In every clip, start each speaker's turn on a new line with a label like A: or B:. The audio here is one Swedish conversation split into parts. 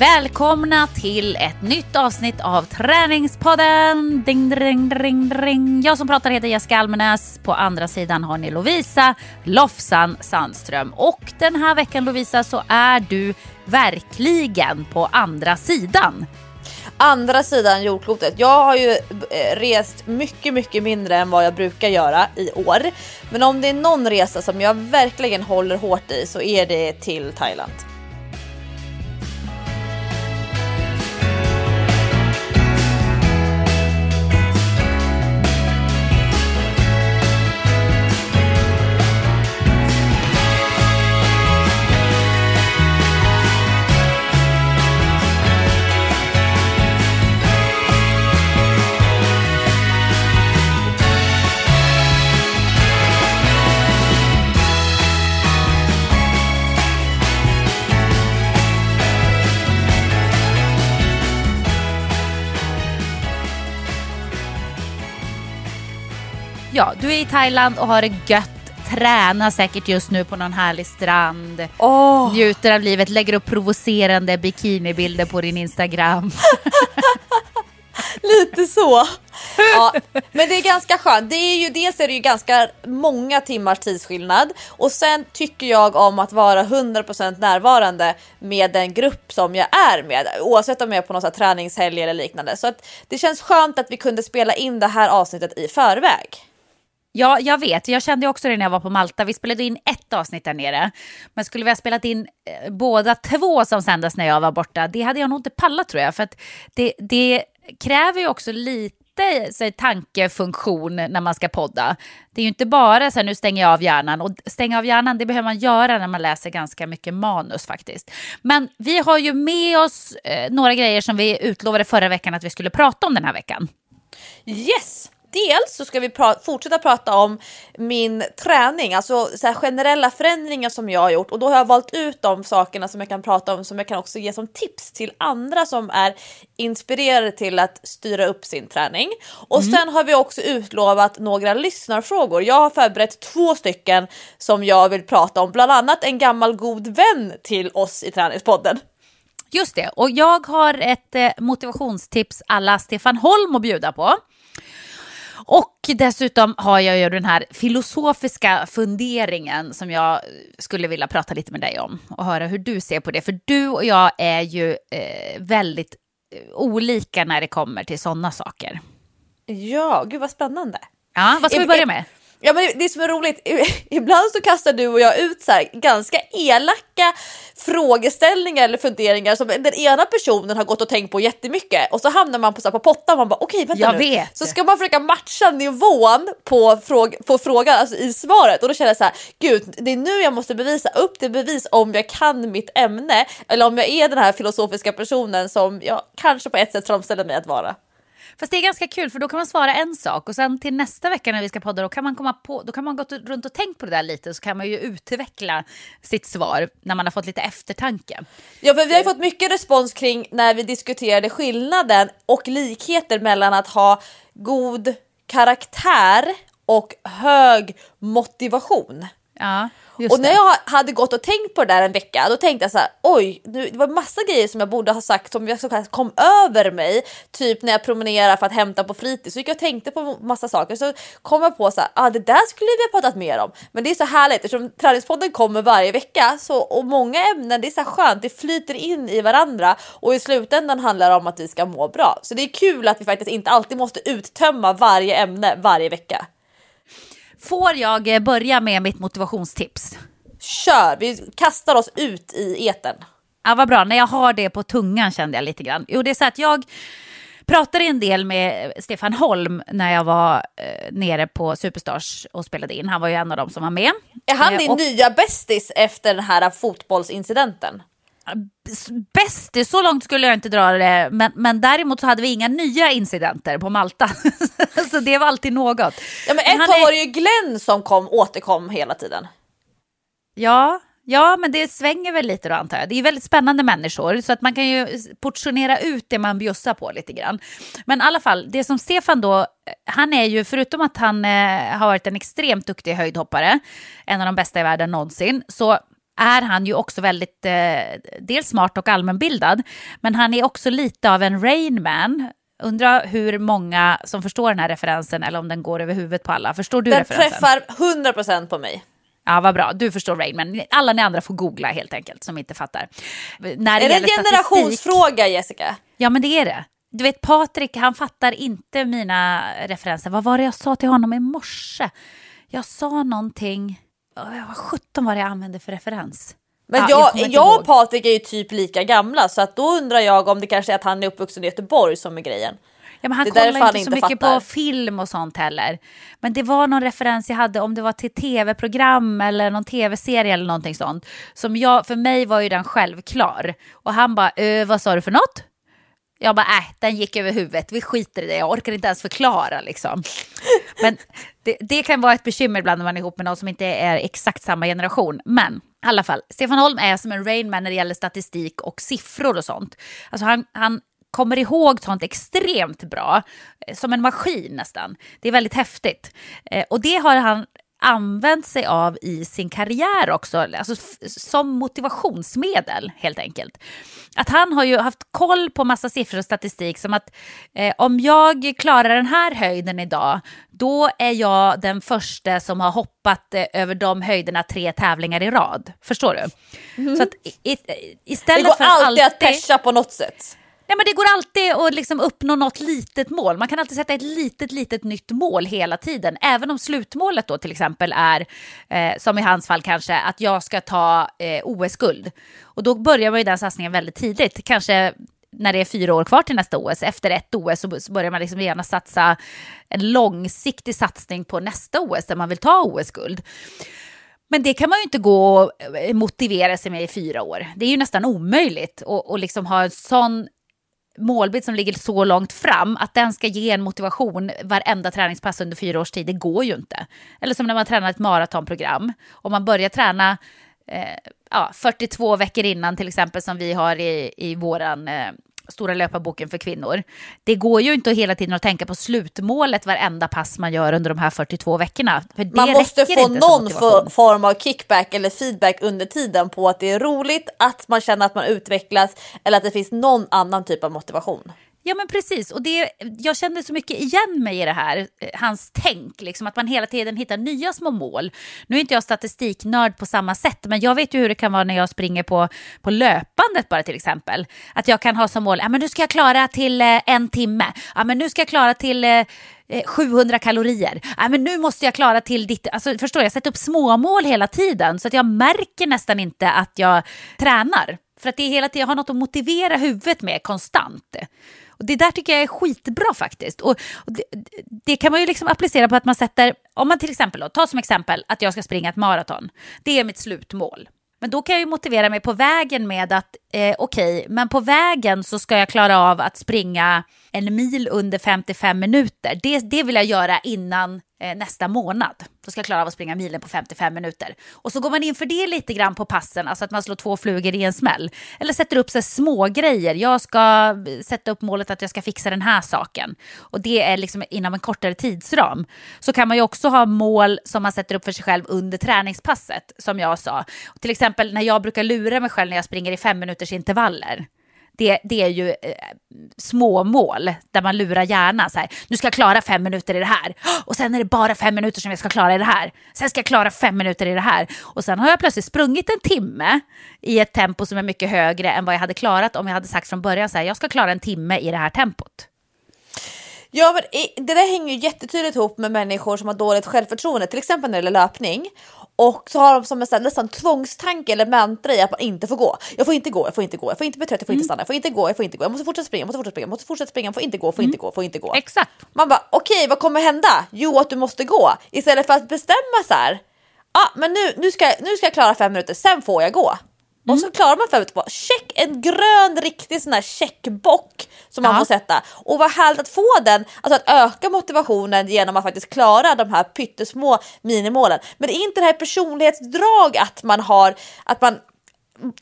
A: Välkomna till ett nytt avsnitt av Träningspodden. Ding, ding, ding, ding. Jag som pratar heter Jessica Almenäs. På andra sidan har ni Lovisa Lofsan Sandström. Och den här veckan Lovisa så är du verkligen på andra sidan.
B: andra sidan jordklotet. Jag har ju eh, rest mycket, mycket mindre än vad jag brukar göra i år. Men om det är någon resa som jag verkligen håller hårt i så är det till Thailand.
A: Ja, du är i Thailand och har det gött. Tränar säkert just nu på någon härlig strand.
B: Åh,
A: Njuter av livet, lägger upp provocerande bikinibilder på din Instagram.
B: lite så. Ja, men det är ganska skönt. Det är ju, dels är det ju ganska många timmars tidsskillnad och sen tycker jag om att vara 100% närvarande med den grupp som jag är med, oavsett om jag är på någon här träningshelg eller liknande. Så det känns skönt att vi kunde spela in det här avsnittet i förväg.
A: Ja, jag vet. Jag kände också det när jag var på Malta. Vi spelade in ett avsnitt där nere. Men skulle vi ha spelat in eh, båda två som sändes när jag var borta, det hade jag nog inte pallat tror jag. För att det, det kräver ju också lite här, tankefunktion när man ska podda. Det är ju inte bara så här, nu stänger jag av hjärnan. Och stänga av hjärnan, det behöver man göra när man läser ganska mycket manus faktiskt. Men vi har ju med oss eh, några grejer som vi utlovade förra veckan att vi skulle prata om den här veckan.
B: Yes! Dels så ska vi pra- fortsätta prata om min träning, alltså så här generella förändringar som jag har gjort och då har jag valt ut de sakerna som jag kan prata om som jag kan också ge som tips till andra som är inspirerade till att styra upp sin träning. Och sen har vi också utlovat några lyssnarfrågor. Jag har förberett två stycken som jag vill prata om, bland annat en gammal god vän till oss i Träningspodden.
A: Just det, och jag har ett eh, motivationstips alla Stefan Holm att bjuda på. Och dessutom har jag ju den här filosofiska funderingen som jag skulle vilja prata lite med dig om och höra hur du ser på det. För du och jag är ju eh, väldigt eh, olika när det kommer till sådana saker.
B: Ja, gud vad spännande.
A: Ja, vad ska vi börja med?
B: Ja men det som är roligt, ibland så kastar du och jag ut så ganska elaka frågeställningar eller funderingar som den ena personen har gått och tänkt på jättemycket och så hamnar man på, så här, på pottan och man bara okej vänta
A: Jag
B: nu.
A: vet.
B: Så ska man försöka matcha nivån på, fråg på frågan, alltså i svaret och då känner jag så här gud det är nu jag måste bevisa upp till bevis om jag kan mitt ämne eller om jag är den här filosofiska personen som jag kanske på ett sätt framställer mig att vara.
A: Fast det är ganska kul för då kan man svara en sak och sen till nästa vecka när vi ska podda då kan man komma på, då kan man gått runt och tänkt på det där lite så kan man ju utveckla sitt svar när man har fått lite eftertanke.
B: Ja, för vi har ju fått mycket respons kring när vi diskuterade skillnaden och likheter mellan att ha god karaktär och hög motivation.
A: Ja,
B: Och när jag hade gått och tänkt på det där en vecka, då tänkte jag så här, oj, nu, det var massa grejer som jag borde ha sagt som jag kom över mig. Typ när jag promenerar för att hämta på fritids, så gick jag och tänkte på massa saker. Så kom jag på så här, ah, det där skulle vi ha pratat mer om. Men det är så härligt eftersom Träningspodden kommer varje vecka så, och många ämnen, det är så skönt, det flyter in i varandra och i slutändan handlar det om att vi ska må bra. Så det är kul att vi faktiskt inte alltid måste uttömma varje ämne varje vecka.
A: Får jag eh, börja med mitt motivationstips?
B: Kör, vi kastar oss ut i eten.
A: Ja, vad bra. När jag har det på tungan kände jag lite grann. Jo, det är så att jag pratade en del med Stefan Holm när jag var eh, nere på Superstars och spelade in. Han var ju en av dem som var med.
B: Är han
A: Eh,
B: din
A: och
B: nya bästis efter den här fotbollsincidenten?
A: Bäst, så långt skulle jag inte dra det. Men, men däremot så hade vi inga nya incidenter på Malta. så det var alltid något.
B: Ja, men ett
A: han
B: tag var det ju Glenn som kom, återkom hela tiden.
A: Ja, ja, men det svänger väl lite då antar jag. Det är väldigt spännande människor så att man kan ju portionera ut det man bjussar på lite grann. Men i alla fall, det som Stefan då, han är ju förutom att han eh, har varit en extremt duktig höjdhoppare, en av de bästa i världen någonsin, så är han ju också väldigt, eh, dels smart och allmänbildad, men han är också lite av en Rainman. Undrar hur många som förstår den här referensen eller om den går över huvudet på alla. Förstår du
B: Den
A: referensen?
B: träffar 100% på mig.
A: Ja, vad bra. Du förstår Rain, men alla ni andra får googla helt enkelt som inte fattar. När
B: Är det en
A: statistik-
B: generationsfråga Jessica?
A: Ja, men det är det. Du vet, Patrik, han fattar inte mina referenser. Vad var det jag sa till honom i morse? Jag sa någonting... Vad sjutton var det jag använde för referens?
B: Men
A: Ja,
B: jag, jag
A: ihåg.
B: och Patrik är ju typ lika gamla så att då undrar jag om det kanske är att han är uppvuxen i Göteborg som är grejen.
A: Ja, men han
B: Det
A: kollar inte så
B: inte
A: mycket
B: fattar.
A: på film och sånt heller. Men det var någon referens jag hade, om det var till tv-program eller någon tv-serie eller någonting sånt. Som jag, för mig var ju den självklar. Och han bara, "Ö, vad sa du för något? Jag bara, äh, den gick över huvudet, vi skiter i det, jag orkar inte ens förklara liksom. Men det, det kan vara ett bekymmer ibland när man är ihop med någon som inte är exakt samma generation. Men i alla fall, Stefan Holm är som en Rainman när det gäller statistik och siffror och sånt. Alltså han, han kommer ihåg sånt extremt bra, eh, som en maskin nästan. Det är väldigt häftigt. Eh, och det har han använt sig av i sin karriär också, alltså som motivationsmedel helt enkelt. Att han har ju haft koll på massa siffror och statistik som att eh, om jag klarar den här höjden idag, då är jag den första som har hoppat eh, över de höjderna tre tävlingar i rad. Förstår du? Så att i, i,
B: Det
A: istället
B: går
A: för
B: alltid att persa på något sätt.
A: Nej, men det går alltid att liksom uppnå något litet mål. Man kan alltid sätta ett litet, litet nytt mål hela tiden. Även om slutmålet då till exempel är, eh, som i hans fall kanske, att jag ska ta eh, OS-guld. Och då börjar man ju den satsningen väldigt tidigt. Kanske när det är fyra år kvar till nästa OS. Efter ett OS så börjar man liksom gärna satsa en långsiktig satsning på nästa OS där man vill ta OS-guld. Men det kan man ju inte gå och motivera sig med i fyra år. Det är ju nästan omöjligt att liksom ha en sån målbild som ligger så långt fram att den ska ge en motivation varenda träningspass under fyra års tid, det går ju inte. Eller som när man tränar ett maratonprogram. Om man börjar träna eh, ja, 42 veckor innan till exempel som vi har i, i våran eh, stora löparboken för kvinnor. Det går ju inte att hela tiden att tänka på slutmålet varenda pass man gör under de här 42 veckorna. För
B: Man måste få någon for, form av kickback eller feedback under tiden på att det är roligt, att man känner att man utvecklas eller att det finns någon annan typ av motivation.
A: Ja men precis, och det, jag kände så mycket igen mig i det här, eh, hans tänk, liksom, att man hela tiden hittar nya små mål. Nu är inte jag statistiknörd på samma sätt, men jag vet ju hur det kan vara när jag springer på, på löpandet bara till exempel. Att jag kan ha som mål, ja men nu ska jag klara till eh, en timme, ja men nu ska jag klara till eh, eh, 700 kalorier. Ja, men nu måste jag klara till ditt... Alltså, förstår du? Jag sätter upp småmål hela tiden så att jag märker nästan inte att jag tränar. För att det är hela tiden, jag har något att motivera huvudet med konstant. Och det där tycker jag är skitbra faktiskt. Och, och det, det kan man ju liksom applicera på att man sätter, om man till exempel, då, ta som exempel att jag ska springa ett maraton. Det är mitt slutmål. Men då kan jag ju motivera mig på vägen med att eh, okej, men på vägen så ska jag klara av att springa en mil under 55 minuter. Det, det vill jag göra innan eh, nästa månad. Då ska jag klara av att springa milen på 55 minuter. Och så går man in för det lite grann på passen, alltså att man slår två flugor i en smäll. Eller sätter upp sig små grejer. Jag ska eh, sätta upp målet att jag ska fixa den här saken. Och det är liksom inom en kortare tidsram. Så kan man ju också ha mål som man sätter upp för sig själv under träningspasset, som jag sa. Till exempel när jag brukar lura mig själv när jag springer i fem minuters intervaller det, det är ju eh, små mål där man lurar hjärnan. Så här, nu ska jag klara fem minuter i det här. Och sen är det bara fem minuter som jag ska klara i det här. Sen ska jag klara fem minuter i det här. Och sen har jag plötsligt sprungit en timme i ett tempo som är mycket högre än vad jag hade klarat om jag hade sagt från början så här, jag ska klara en timme i det här tempot.
B: Ja, men det där hänger ju jättetydligt ihop med människor som har dåligt självförtroende, till exempel när det gäller löpning. Och så har de som en sån nästan tvångstanke eller mantra i att man inte får gå. Jag får inte gå, jag får inte gå, jag får inte bli trött, jag får inte mm. stanna, jag får inte gå, jag får inte gå, jag måste fortsätta springa, jag måste fortsätta springa, jag måste fortsätta springa, jag får inte gå, får inte mm. gå, får inte gå.
A: Exakt.
B: Man bara okej, okay, vad kommer hända? Jo, att du måste gå istället för att bestämma så här. Ja, ah, men nu, nu, ska, nu ska jag klara fem minuter, sen får jag gå. Mm. Och så klarar man fem på check, en grön riktig sån här checkbock som man ja. får sätta. Och vad härligt att få den, alltså att öka motivationen genom att faktiskt klara de här pyttesmå minimålen. Men det är inte det här personlighetsdrag att man har, att man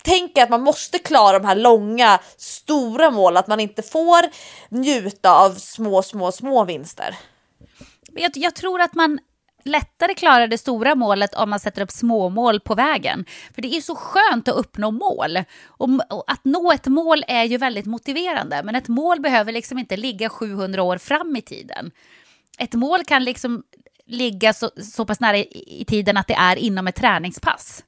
B: tänker att man måste klara de här långa, stora målen, att man inte får njuta av små, små, små vinster.
A: Jag, jag tror att man lättare klara det stora målet om man sätter upp småmål på vägen. För det är så skönt att uppnå mål. Och, att nå ett mål är ju väldigt motiverande, men ett mål behöver liksom inte ligga 700 år fram i tiden. Ett mål kan liksom ligga så, så pass nära i, i tiden att det är inom ett träningspass.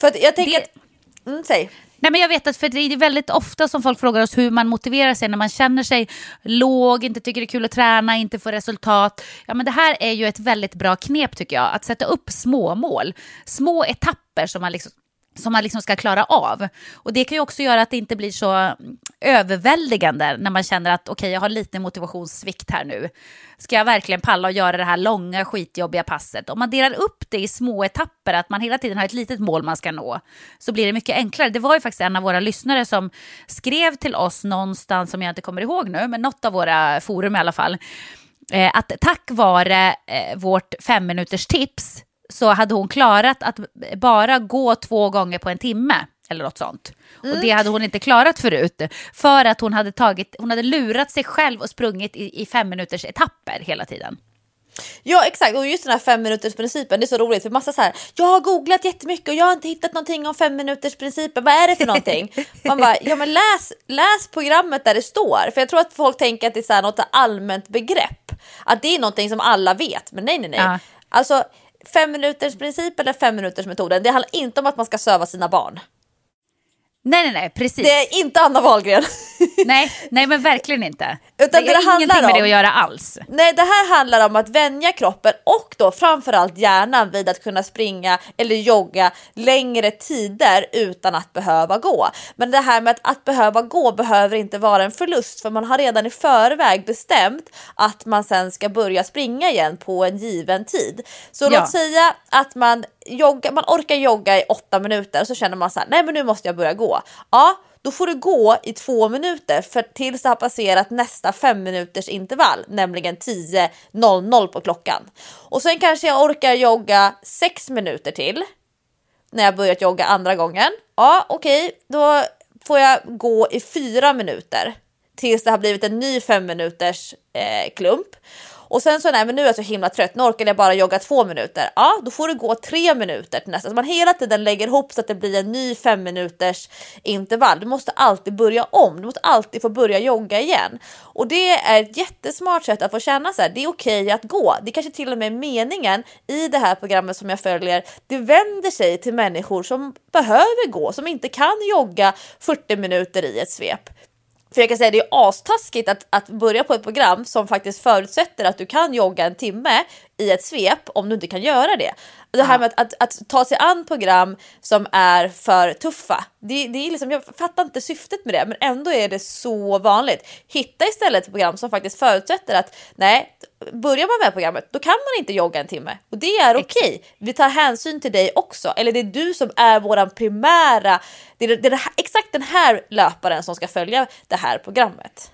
B: För jag tänker det, att... Mm, säg.
A: Nej, men jag vet att för det är väldigt ofta som folk frågar oss hur man motiverar sig när man känner sig låg, inte tycker det är kul att träna, inte får resultat. Ja, men det här är ju ett väldigt bra knep tycker jag, att sätta upp små mål, små etapper som man liksom som man liksom ska klara av. Och det kan ju också göra att det inte blir så överväldigande när man känner att okej, okay, jag har lite motivationssvikt här nu. Ska jag verkligen palla och göra det här långa skitjobbiga passet? Om man delar upp det i små etapper, att man hela tiden har ett litet mål man ska nå, så blir det mycket enklare. Det var ju faktiskt en av våra lyssnare som skrev till oss någonstans, som jag inte kommer ihåg nu, men något av våra forum i alla fall, eh, att tack vare eh, vårt fem minuters tips så hade hon klarat att bara gå två gånger på en timme eller något sånt. Mm. Och det hade hon inte klarat förut. För att hon hade, tagit, hon hade lurat sig själv och sprungit i, i fem minuters etapper hela tiden.
B: Ja exakt och just den här fem minuters principen det är så roligt för massa så här. Jag har googlat jättemycket och jag har inte hittat någonting om fem minuters principen. Vad är det för någonting? Man bara ja men läs, läs programmet där det står för jag tror att folk tänker att det är så här något allmänt begrepp. Att det är någonting som alla vet men nej nej nej. Ja. Alltså fem minuters princip eller fem minuters metoden. Det handlar inte om att man ska söva sina barn.
A: Nej, nej, nej, precis.
B: Det är inte Anna Wahlgren.
A: nej, nej, men verkligen inte. Utan det, det har ingenting med det att göra alls.
B: Nej, det här handlar om att vänja kroppen och då framförallt hjärnan vid att kunna springa eller jogga längre tider utan att behöva gå. Men det här med att, att behöva gå behöver inte vara en förlust för man har redan i förväg bestämt att man sen ska börja springa igen på en given tid. Så ja. låt säga att man jogga, man orkar jogga i åtta minuter och så känner man så här, nej men nu måste jag börja gå. Ja, då får du gå i två minuter för tills det har passerat nästa fem minuters intervall, nämligen 10.00 på klockan. Och sen kanske jag orkar jogga sex minuter till när jag börjat jogga andra gången. Ja, okej, okay, då får jag gå i fyra minuter tills det har blivit en ny fem minuters eh, klump. Och sen så nej, men nu är jag så himla trött. Nu orkar jag bara jogga två minuter. Ja, då får du gå tre minuter till nästa. Så man hela tiden lägger ihop så att det blir en ny fem minuters intervall. Du måste alltid börja om. Du måste alltid få börja jogga igen. Och det är ett jättesmart sätt att få känna så här. Det är okej okay att gå. Det kanske till och med är meningen i det här programmet som jag följer. Det vänder sig till människor som behöver gå, som inte kan jogga 40 minuter i ett svep. För jag kan säga det är astaskigt att, att börja på ett program som faktiskt förutsätter att du kan jogga en timme i ett svep om du inte kan göra det. Det här med att, att, att ta sig an program som är för tuffa. Det, det är liksom, jag fattar inte syftet med det, men ändå är det så vanligt. Hitta istället ett program som faktiskt förutsätter att nej, börjar man med programmet, då kan man inte jogga en timme och det är okej. Okay. Vi tar hänsyn till dig också, eller det är du som är våran primära. Det är, det är exakt den här löparen som ska följa det här programmet.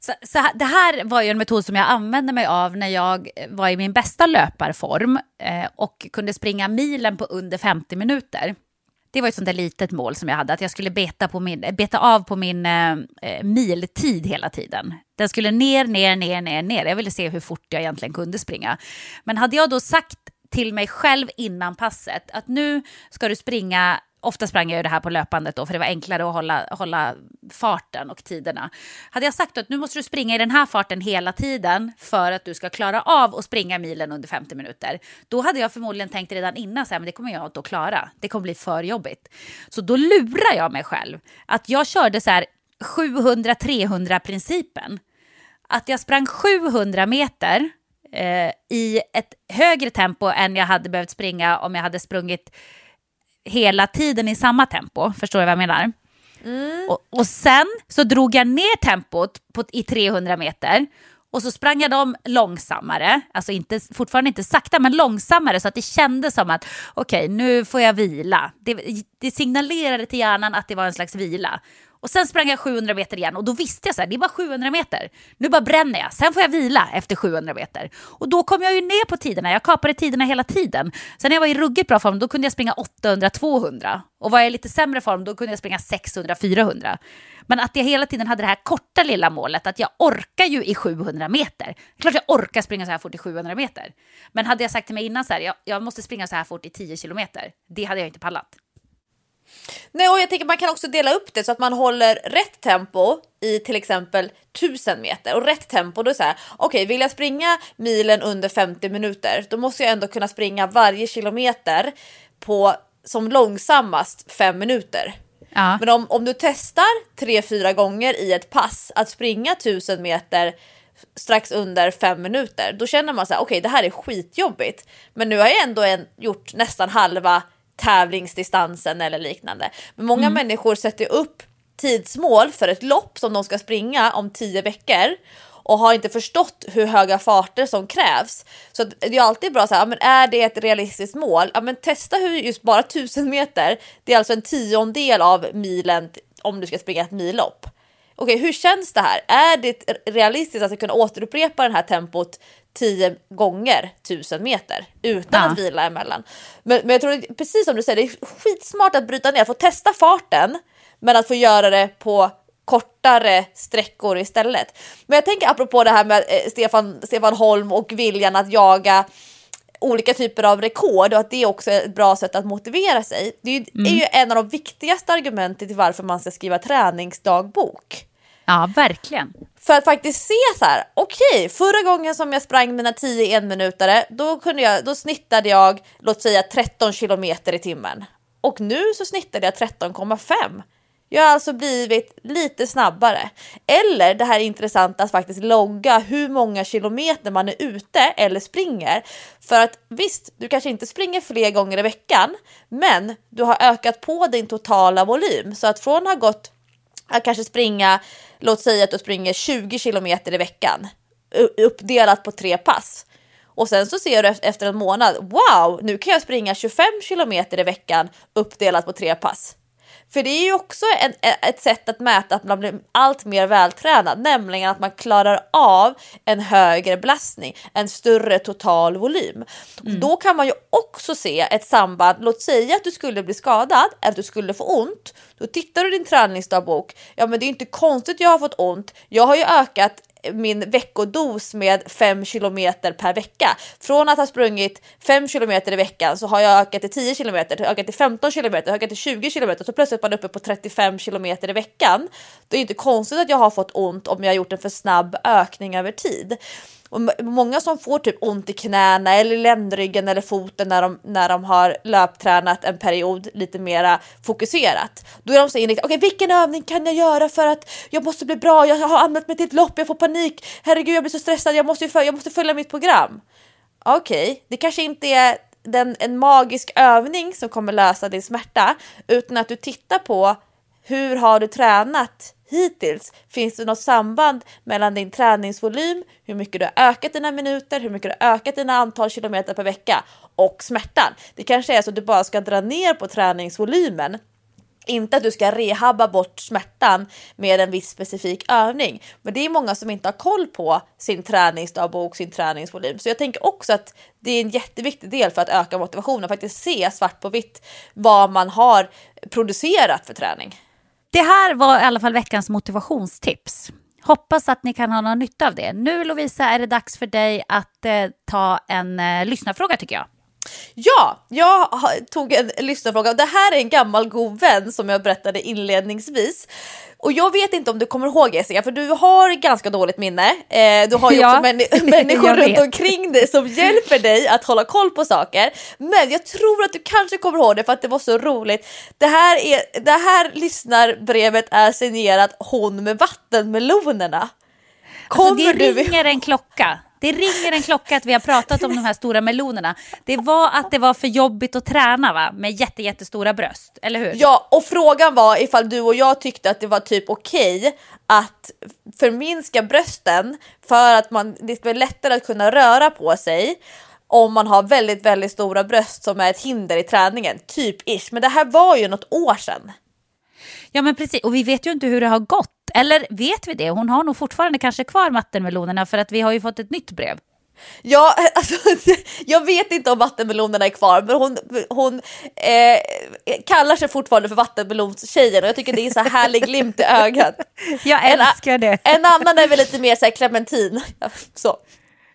A: Så, så, det här var ju en metod som jag använde mig av när jag var i min bästa löparform eh, och kunde springa milen på under 50 minuter. Det var ett sånt där litet mål som jag hade, att jag skulle beta, på min, beta av på min eh, eh, miltid hela tiden. Den skulle ner, ner, ner, ner, ner. Jag ville se hur fort jag egentligen kunde springa. Men hade jag då sagt till mig själv innan passet att nu ska du springa Ofta sprang jag ju det här på löpandet då, för det var enklare att hålla, hålla farten och tiderna. Hade jag sagt att nu måste du springa i den här farten hela tiden för att du ska klara av att springa milen under 50 minuter, då hade jag förmodligen tänkt redan innan så här, men det kommer jag inte att klara. Det kommer bli för jobbigt. Så då lurar jag mig själv att jag körde så här 700-300 principen. Att jag sprang 700 meter eh, i ett högre tempo än jag hade behövt springa om jag hade sprungit hela tiden i samma tempo. Förstår du vad jag menar? Mm. Och, och, sen så drog jag ner tempot på, i 300 meter och så sprang jag dem långsammare, alltså inte, fortfarande inte sakta men långsammare så att det kändes som att okej okay, nu får jag vila. Det, det signalerade till hjärnan att det var en slags vila. Och sen sprang jag 700 meter igen och då visste jag så här, det är bara 700 meter. Nu bara bränner jag, sen får jag vila efter 700 meter. Och då kom jag ju ner på tiderna, jag kapade tiderna hela tiden. Sen när jag var i ruggigt bra form, då kunde jag springa 800-200. Och var jag i lite sämre form, då kunde jag springa 600-400. Men att jag hela tiden hade det här korta lilla målet, att jag orkar ju i 700 meter. Klart jag orkar springa så här fort i 700 meter. Men hade jag sagt till mig innan så här, jag, jag måste springa så här fort i 10 kilometer, det hade jag inte pallat.
B: Nej, och jag tänker man kan också dela upp det så att man håller rätt tempo i till exempel 1000 meter och rätt tempo. Då är så här. Okej, okay, vill jag springa milen under 50 minuter, då måste jag ändå kunna springa varje kilometer på som långsammast fem minuter. Ja. Men om, om du testar tre, fyra gånger i ett pass att springa 1000 meter strax under fem minuter, då känner man så här. Okej, okay, det här är skitjobbigt, men nu har jag ändå en, gjort nästan halva tävlingsdistansen eller liknande. Men många mm. människor sätter upp tidsmål för ett lopp som de ska springa om tio veckor och har inte förstått hur höga farter som krävs. Så det är alltid bra så här, men är det ett realistiskt mål? Ja, men testa hur just bara tusen meter, det är alltså en tiondel av milen om du ska springa ett millopp. Okej, hur känns det här? Är det realistiskt att kunna återupprepa det här tempot tio gånger tusen meter utan ja. att vila emellan. Men, men jag tror precis som du säger, det är skitsmart att bryta ner, få testa farten, men att få göra det på kortare sträckor istället. Men jag tänker apropå det här med eh, Stefan, Stefan Holm och viljan att jaga olika typer av rekord och att det också är ett bra sätt att motivera sig. Det är ju, mm. är ju en av de viktigaste argumenten till varför man ska skriva träningsdagbok.
A: Ja, verkligen.
B: För att faktiskt se så här, okej, okay, förra gången som jag sprang mina 10 enminutare, då, kunde jag, då snittade jag, låt säga 13 kilometer i timmen. Och nu så snittade jag 13,5. Jag har alltså blivit lite snabbare. Eller det här är intressant att faktiskt logga hur många kilometer man är ute eller springer. För att visst, du kanske inte springer fler gånger i veckan, men du har ökat på din totala volym. Så att från att ha gått att kanske springa, låt säga att du springer 20 kilometer i veckan uppdelat på tre pass. Och sen så ser du efter en månad, wow, nu kan jag springa 25 kilometer i veckan uppdelat på tre pass. För det är ju också en, ett sätt att mäta att man blir allt mer vältränad, nämligen att man klarar av en högre belastning, en större total volym. Mm. Då kan man ju också se ett samband. Låt säga att du skulle bli skadad, att du skulle få ont. Då tittar du i din träningsdagbok. Ja, men det är inte konstigt jag har fått ont. Jag har ju ökat min veckodos med 5 kilometer per vecka. Från att ha sprungit 5 kilometer i veckan så har jag ökat till 10 kilometer, ökat till 15 kilometer, ökat till 20 kilometer så plötsligt är man uppe på 35 kilometer i veckan. Det är inte konstigt att jag har fått ont om jag har gjort en för snabb ökning över tid. Och många som får typ ont i knäna eller ländryggen eller foten när de, när de har löptränat en period lite mera fokuserat. Då är de så inriktade. Okej, okay, vilken övning kan jag göra för att jag måste bli bra? Jag har anmält mig till ett lopp, jag får panik. Herregud, jag blir så stressad. Jag måste, jag måste följa mitt program. Okej, okay, det kanske inte är den, en magisk övning som kommer lösa din smärta, utan att du tittar på hur har du tränat hittills? Finns det något samband mellan din träningsvolym, hur mycket du har ökat dina minuter, hur mycket du har ökat dina antal kilometer per vecka och smärtan? Det kanske är så att du bara ska dra ner på träningsvolymen Inte att du ska rehabba bort smärtan med en viss specifik övning. Men det är många som inte har koll på sin träningsdagbok, sin träningsvolym. Så jag tänker också att det är en jätteviktig del för att öka motivationen, faktiskt se svart på vitt vad man har producerat för träning.
A: Det här var i alla fall veckans motivationstips. Hoppas att ni kan ha någon nytta av det. Nu Lovisa är det dags för dig att eh, ta en eh, lyssnarfråga tycker jag.
B: Ja, jag tog en lyssnarfråga. Det här är en gammal god vän som jag berättade inledningsvis. Och jag vet inte om du kommer ihåg Jessica, för du har ganska dåligt minne. Eh, du har ju också män människor runt omkring dig som hjälper dig att hålla koll på saker. Men jag tror att du kanske kommer ihåg det för att det var så roligt. Det här, är, det här lyssnarbrevet är signerat hon med vattenmelonerna.
A: Kommer alltså, det ringer du... en klocka. Det ringer en klocka att vi har pratat om de här stora melonerna. Det var att det var för jobbigt att träna va? med jätte, jättestora bröst, eller hur?
B: Ja, och frågan var ifall du och jag tyckte att det var typ okej okay att förminska brösten för att man, det bli lättare att kunna röra på sig om man har väldigt, väldigt stora bröst som är ett hinder i träningen, typ ish. Men det här var ju något år sedan.
A: Ja men precis, och vi vet ju inte hur det har gått. Eller vet vi det? Hon har nog fortfarande kanske kvar vattenmelonerna för att vi har ju fått ett nytt brev.
B: Ja, alltså, jag vet inte om vattenmelonerna är kvar, men hon, hon eh, kallar sig fortfarande för vattenmelonstjejen och jag tycker det är en så härlig glimt i ögat.
A: Jag älskar en, det.
B: En annan är väl lite mer så här clementin. Så.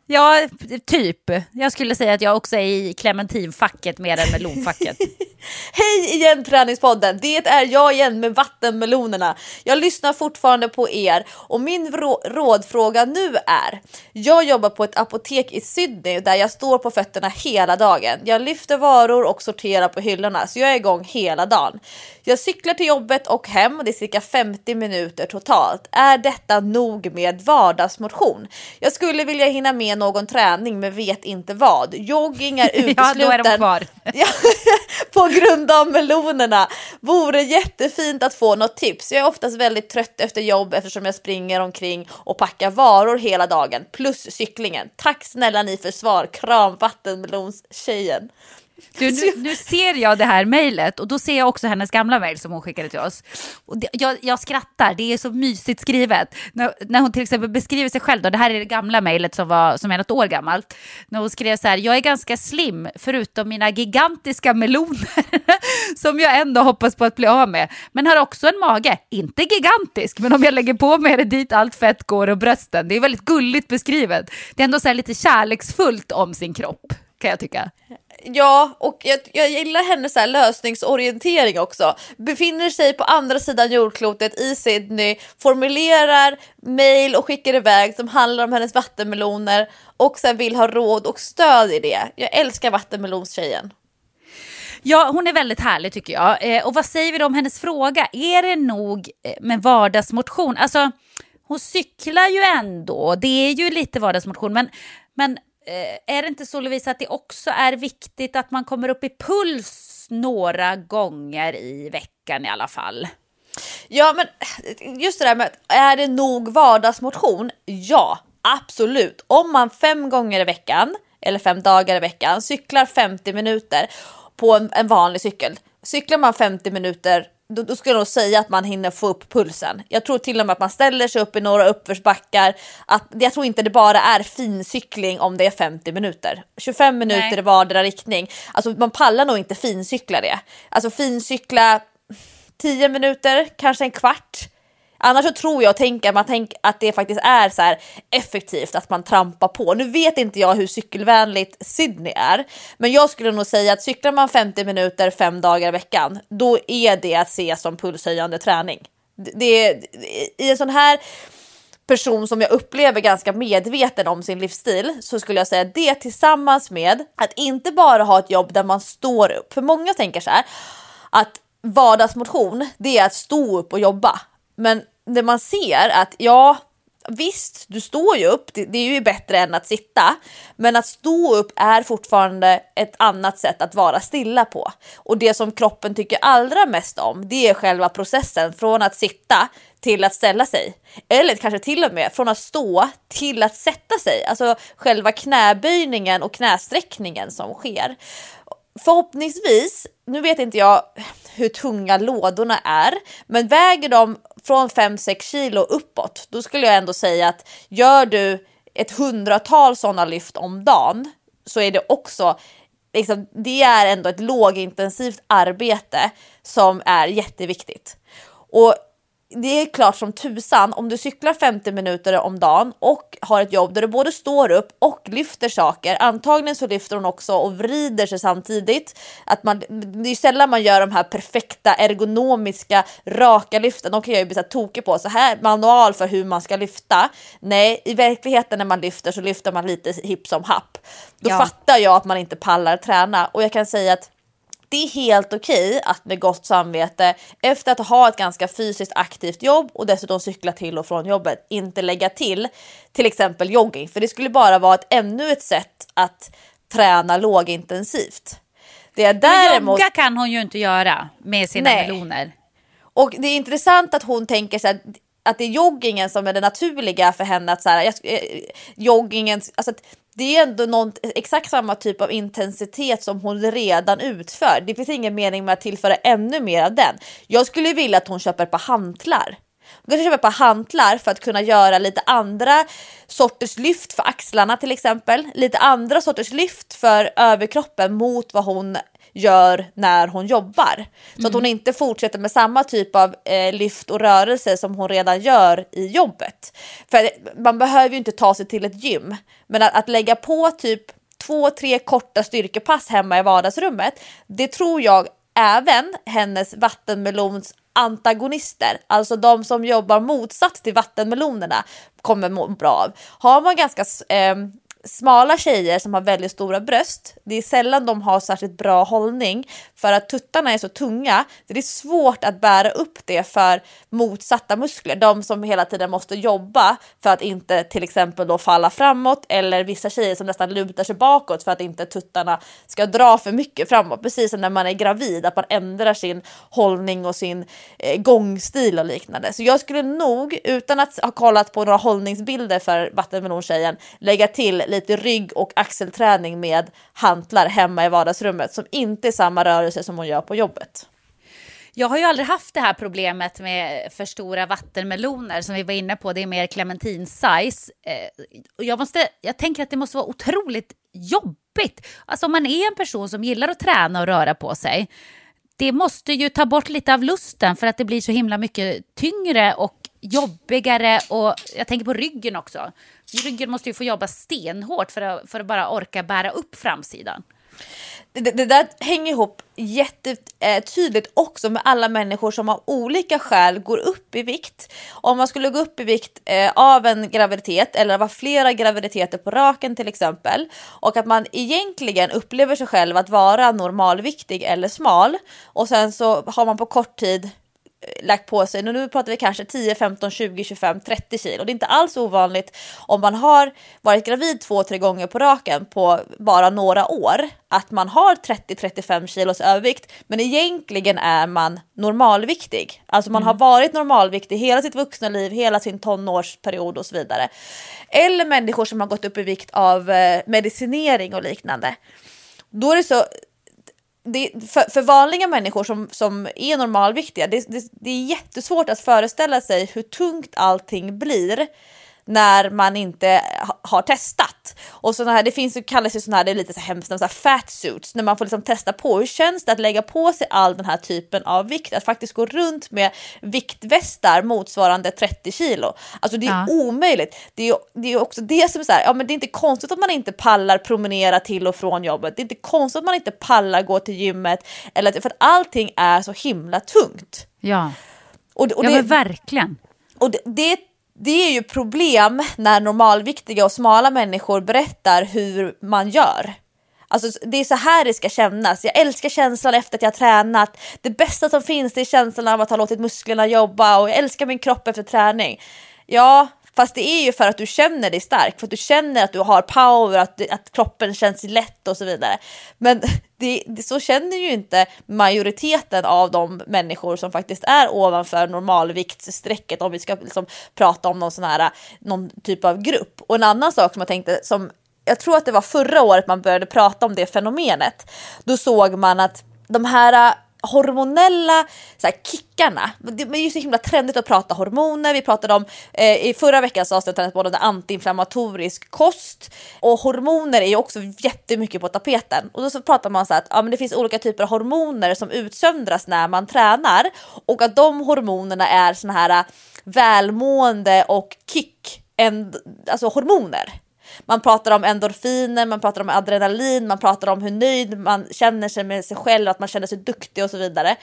A: Ja, typ. Jag skulle säga att jag också är i clementinfacket mer än melonfacket.
B: Hej igen Träningspodden! Det är jag igen med vattenmelonerna. Jag lyssnar fortfarande på er och min rådfråga nu är. Jag jobbar på ett apotek i Sydney där jag står på fötterna hela dagen. Jag lyfter varor och sorterar på hyllorna så jag är igång hela dagen. Jag cyklar till jobbet och hem och det är cirka 50 minuter totalt. Är detta nog med vardagsmotion? Jag skulle vilja hinna med någon träning men vet inte vad. Jogging är utesluten. ja, är på grund av melonerna. Vore jättefint att få något tips. Jag är oftast väldigt trött efter jobb eftersom jag springer omkring och packar varor hela dagen plus cyklingen. Tack snälla ni för svar. Kram vattenmelonstjejen.
A: Du, nu, nu, ser jag det här mejlet och då ser jag också hennes gamla mejl som hon skickade till oss. Och det, jag, jag, skrattar, det är så mysigt skrivet. När, när, hon till exempel beskriver sig själv, då, det här är det gamla mejlet som, som är något år gammalt. När hon skrev så här, jag är ganska slim förutom mina gigantiska meloner som jag ändå hoppas på att bli av med. Men har också en mage, inte gigantisk, men om jag lägger på mig det dit allt fett går och brösten. Det är väldigt gulligt beskrivet. Det är ändå så här lite kärleksfullt om sin kropp kan jag tycka.
B: Ja, och jag, jag gillar hennes så lösningsorientering också. Befinner sig på andra sidan jordklotet i Sydney, formulerar mejl och skickar iväg som handlar om hennes vattenmeloner och sen vill ha råd och stöd i det. Jag älskar vattenmelonstjejen.
A: Ja, hon är väldigt härlig tycker jag. Eh, och vad säger vi då om hennes fråga? Är det nog eh, med vardagsmotion? Alltså, hon cyklar ju ändå. Det är ju lite vardagsmotion, men, men Eh, är det inte så Lovisa att det också är viktigt att man kommer upp i puls några gånger i veckan i alla fall?
B: Ja, men just det där med är det nog vardagsmotion? Ja, absolut. Om man fem gånger i veckan eller fem dagar i veckan cyklar 50 minuter på en, en vanlig cykel. Cyklar man 50 minuter då, då skulle jag nog säga att man hinner få upp pulsen. Jag tror till och med att man ställer sig upp i några uppförsbackar. Att, jag tror inte det bara är fincykling om det är 50 minuter. 25 minuter Nej. i vardera riktning. Alltså man pallar nog inte fincykla det. Alltså fincykla 10 minuter, kanske en kvart. Annars så tror jag och tänker man tänk, att det faktiskt är så här effektivt att man trampar på. Nu vet inte jag hur cykelvänligt Sydney är, men jag skulle nog säga att cyklar man 50 minuter fem dagar i veckan, då är det att se som pulshöjande träning. Det, är i en sån här person som jag upplever ganska medveten om sin livsstil så skulle jag säga det tillsammans med att inte bara ha ett jobb där man står upp. För många tänker så här att vardagsmotion, det är att stå upp och jobba. Men det man ser att ja, visst, du står ju upp, det, det, är ju bättre än att sitta, men att stå upp är fortfarande ett annat sätt att vara stilla på. Och det som kroppen tycker allra mest om, det är själva processen från att sitta till att ställa sig. Eller kanske till och med från att stå till att sätta sig, alltså själva knäböjningen och knästräckningen som sker. Förhoppningsvis, nu vet inte jag hur tunga lådorna är, men väger de från 5-6 kilo uppåt, då skulle jag ändå säga att gör du ett hundratal sådana lyft om dagen så är det också liksom, det är ändå ett lågintensivt arbete som är jätteviktigt. Och det är klart som tusan om du cyklar 50 minuter om dagen och har ett jobb där du både står upp och lyfter saker. Antagligen så lyfter hon också och vrider sig samtidigt. Att man, det är sällan man gör de här perfekta ergonomiska raka lyften. De kan jag ju bli så tokig på. Så här manual för hur man ska lyfta. Nej, i verkligheten när man lyfter så lyfter man lite hipp som happ. Då ja. fattar jag att man inte pallar träna och jag kan säga att det är helt okej okay att med gott samvete efter att ha ett ganska fysiskt aktivt jobb och dessutom cykla till och från jobbet inte lägga till till exempel jogging, för det skulle bara vara ett, ännu ett sätt att träna lågintensivt.
A: Det är däremot... Men jogga kan hon ju inte göra med sina Nej. meloner.
B: Och det är intressant att hon tänker så här, att det är joggingen som är det naturliga för henne att så här, eh, joggingen, alltså att det är ändå någon, exakt samma typ av intensitet som hon redan utför. Det finns ingen mening med att tillföra ännu mer av den. Jag skulle vilja att hon köper på hantlar. Hon kanske köper på hantlar för att kunna göra lite andra sorters lyft för axlarna till exempel. Lite andra sorters lyft för överkroppen mot vad hon gör när hon jobbar. Så mm. att hon mm. inte fortsätter med samma typ av eh, lyft och rörelse som hon redan gör i jobbet. För man behöver ju inte ta sig till ett gym, men att, att lägga på typ två, tre korta styrkepass hemma i vardagsrummet, det tror jag även hennes vattenmelons antagonister, alltså de som jobbar motsatt till vattenmelonerna, kommer må bra av. Har man ganska eh, smala tjejer som har väldigt stora bröst, det är sällan de har särskilt bra hållning för att tuttarna är så tunga. Det är svårt att bära upp det för motsatta muskler, de som hela tiden måste jobba för att inte till exempel då falla framåt eller vissa tjejer som nästan lutar sig bakåt för att inte tuttarna ska dra för mycket framåt. Precis som när man är gravid, att man ändrar sin hållning och sin eh, gångstil och liknande. Så jag skulle nog, utan att ha kollat på några hållningsbilder för vattenmelontjejen, lägga till lite rygg och axelträning med hantlar hemma i vardagsrummet som inte är samma rörelse som hon gör på jobbet.
A: Jag har ju aldrig haft det här problemet med för stora vattenmeloner som vi var inne på. Det är mer clementin-size. Eh, jag, måste, jag tänker att det måste vara otroligt jobbigt. Alltså om man är en person som gillar att träna och röra på sig. Det måste ju ta bort lite av lusten för att det blir så himla mycket tyngre och jobbigare och jag tänker på ryggen också. Ryggen måste ju få jobba stenhårt för att, för att bara orka bära upp framsidan.
B: Det, det, där hänger ihop jättetydligt också med alla människor som av olika skäl går upp i vikt. Om man skulle gå upp i vikt eh, av en graviditet eller av flera graviditeter på raken till exempel och att man egentligen upplever sig själv att vara normalviktig eller smal och sen så har man på kort tid lagt på sig, nu pratar vi kanske 10, 15, 20, 25, 30 kilo. Det är inte alls ovanligt om man har varit gravid två, tre gånger på raken på bara några år att man har 30-35 kilos övervikt, men egentligen är man normalviktig. Alltså man mm. har varit normalviktig hela sitt vuxna liv, hela sin tonårsperiod och så vidare. Eller människor som har gått upp i vikt av eh, medicinering och liknande. Då är det så det, för, för, vanliga människor som, som är normalviktiga, det, det, det är jättesvårt att föreställa sig hur tungt allting blir när man inte har testat. Och såna här, det finns ju, kallas ju sådana här, det är lite så hemskt, så här fat suits, när man får liksom testa på hur känns det att lägga på sig all den här typen av vikt, att faktiskt gå runt med viktvästar motsvarande 30 kilo. Alltså det är ja. omöjligt. Det är, det är också det som är så här, ja men det är inte konstigt att man inte pallar promenera till och från jobbet. Det är inte konstigt att man inte pallar gå till gymmet, eller, för att allting är så himla tungt.
A: Ja, och, och ja det, men verkligen.
B: Och det, det det är ju problem när normalviktiga och smala människor berättar hur man gör. Alltså det är så här det ska kännas. Jag älskar känslan efter att jag har tränat. Det bästa som finns det är känslan av att ha låtit musklerna jobba och jag älskar min kropp efter träning. Ja, Fast det är ju för att du känner dig stark, för att du känner att du har power, att, att kroppen känns lätt och så vidare. Men det, det, så känner ju inte majoriteten av de människor som faktiskt är ovanför normalviktsstrecket om vi ska liksom prata om någon sån här någon typ av grupp. Och en annan sak som jag tänkte som jag tror att det var förra året man började prata om det fenomenet. Då såg man att de här hormonella så här, kickarna. Det är ju så himla trendigt att prata hormoner. Vi pratade om eh, i förra veckans avsnitt både antiinflammatorisk kost och hormoner är ju också jättemycket på tapeten. Och då så pratar man så här att ja, men det finns olika typer av hormoner som utsöndras när man tränar och att de hormonerna är såna här eh, välmående och kick, en, alltså hormoner. Man pratar om endorfiner, man pratar om adrenalin, man pratar om hur nöjd man känner sig med sig själv, att man känner sig duktig och så vidare.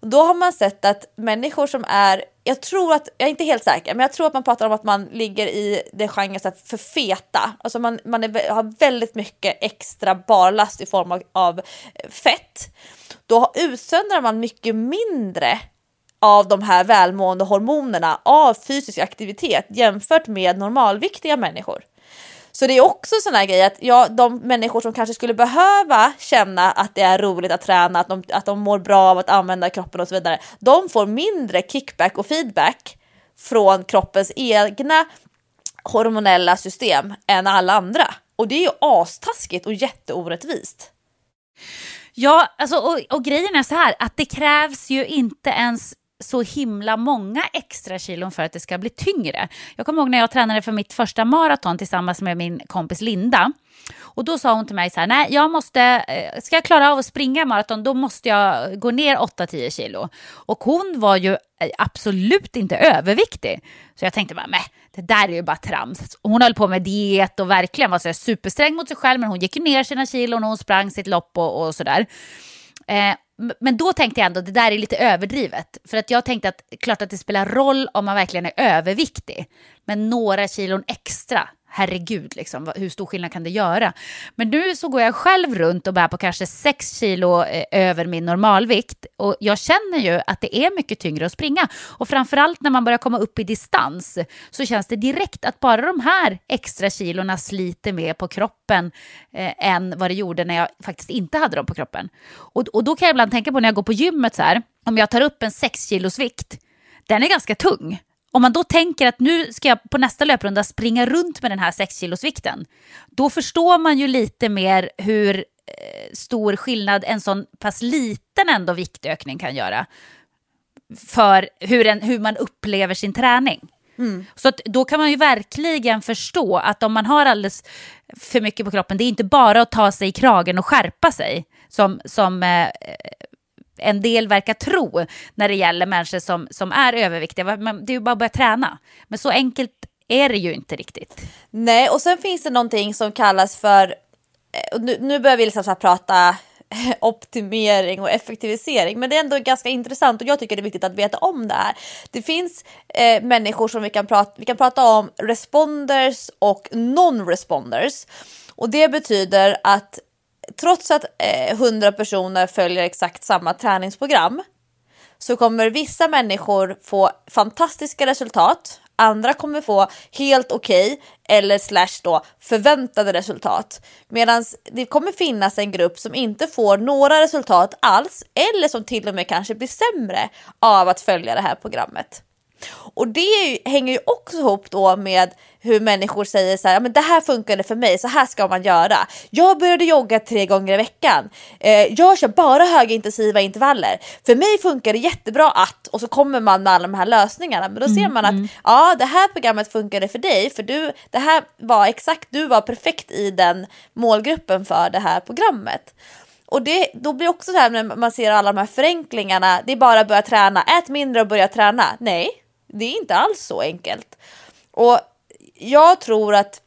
B: Då har man sett att människor som är, jag tror att, jag är inte helt säker, men jag tror att man pratar om att man ligger i det genren för feta. Alltså man, man är, har väldigt mycket extra barlast i form av, av fett. Då utsöndrar man mycket mindre av de här välmående hormonerna av fysisk aktivitet jämfört med normalviktiga människor. Så det är också sån här grej att ja, de människor som kanske skulle behöva känna att det är roligt att träna, att de, att de mår bra av att använda kroppen och så vidare, de får mindre kickback och feedback från kroppens egna hormonella system än alla andra. Och det är ju astaskigt och jätteorättvist.
A: Ja, alltså, och, och grejen är så här att det krävs ju inte ens så himla många extra kilon för att det ska bli tyngre. Jag kommer ihåg när jag tränade för mitt första maraton tillsammans med min kompis Linda. Och då sa hon till mig så här, nej jag måste, eh, ska jag klara av att springa maraton då måste jag gå ner 8-10 kilo. Och hon var ju eh, absolut inte överviktig. Så jag tänkte bara, nej det där är ju bara trams. Hon höll på med diet och verkligen var så supersträng mot sig själv men hon gick ju ner sina kilon och hon sprang sitt lopp och, och sådär. Eh, men då tänkte jag ändå det där är lite överdrivet. För att jag tänkte att klart att det spelar roll om man verkligen är överviktig. Men några kilon extra, herregud, liksom, hur stor skillnad kan det göra? Men nu så går jag själv runt och bär på kanske 6 kilo eh, över min normalvikt. Och jag känner ju att det är mycket tyngre att springa. Och framförallt när man börjar komma upp i distans så känns det direkt att bara de här extra kilorna sliter mer på kroppen eh, än vad det gjorde när jag faktiskt inte hade dem på kroppen. Och, och då kan jag ibland tänka på när jag går på gymmet så här, om jag tar upp en 6 kilos vikt, den är ganska tung. Om man då tänker att nu ska jag på nästa löprunda springa runt med den här 6 kilosvikten, då förstår man ju lite mer hur eh, stor skillnad en sån pass liten ändå viktökning kan göra för hur, en, hur man upplever sin träning. Mm. Så då kan man ju verkligen förstå att om man har alldeles för mycket på kroppen, det är inte bara att ta sig i kragen och skärpa sig som, som eh, en del verkar tro när det gäller människor som, som är överviktiga. Det är ju bara att börja träna. Men så enkelt är det ju inte riktigt.
B: Nej, och sen finns det någonting som kallas för, eh, nu, nu börjar vi liksom så prata optimering och effektivisering. Men det är ändå ganska intressant och jag tycker det är viktigt att veta om det här. Det finns eh, människor som vi kan, prata, vi kan prata om responders och non-responders. Och det betyder att trots att eh, 100 personer följer exakt samma träningsprogram så kommer vissa människor få fantastiska resultat. Andra kommer få helt okej okay, eller slash då förväntade resultat. Medan det kommer finnas en grupp som inte får några resultat alls eller som till och med kanske blir sämre av att följa det här programmet. Och det hänger ju också ihop då med hur människor säger så här, men det här funkade för mig, så här ska man göra. Jag började jogga tre gånger i veckan. Eh, jag kör bara högintensiva intervaller. För mig funkar det jättebra att, och så kommer man med alla de här lösningarna. Men då ser man att mm. ja, det här programmet funkade för dig, för du, det här var exakt, du var perfekt i den målgruppen för det här programmet. Och det, då blir också så här när man ser alla de här förenklingarna, det är bara att börja träna, ät mindre och börja träna. Nej, det är inte alls så enkelt. Och jag tror att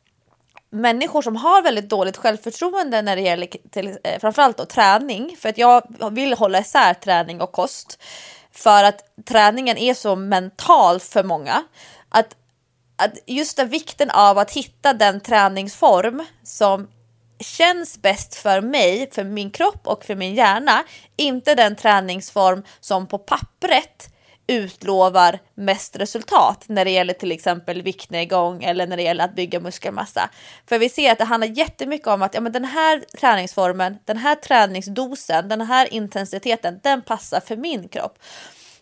B: människor som har väldigt dåligt självförtroende när det gäller till, eh, framförallt då träning, för att jag vill hålla isär träning och kost, för att träningen är så mental för många. Att, att just den vikten av att hitta den träningsform som känns bäst för mig, för min kropp och för min hjärna, inte den träningsform som på pappret utlovar mest resultat när det gäller till exempel viktnedgång eller när det gäller att bygga muskelmassa. För vi ser att det handlar jättemycket om att ja, men den här träningsformen, den här träningsdosen, den här intensiteten, den passar för min kropp.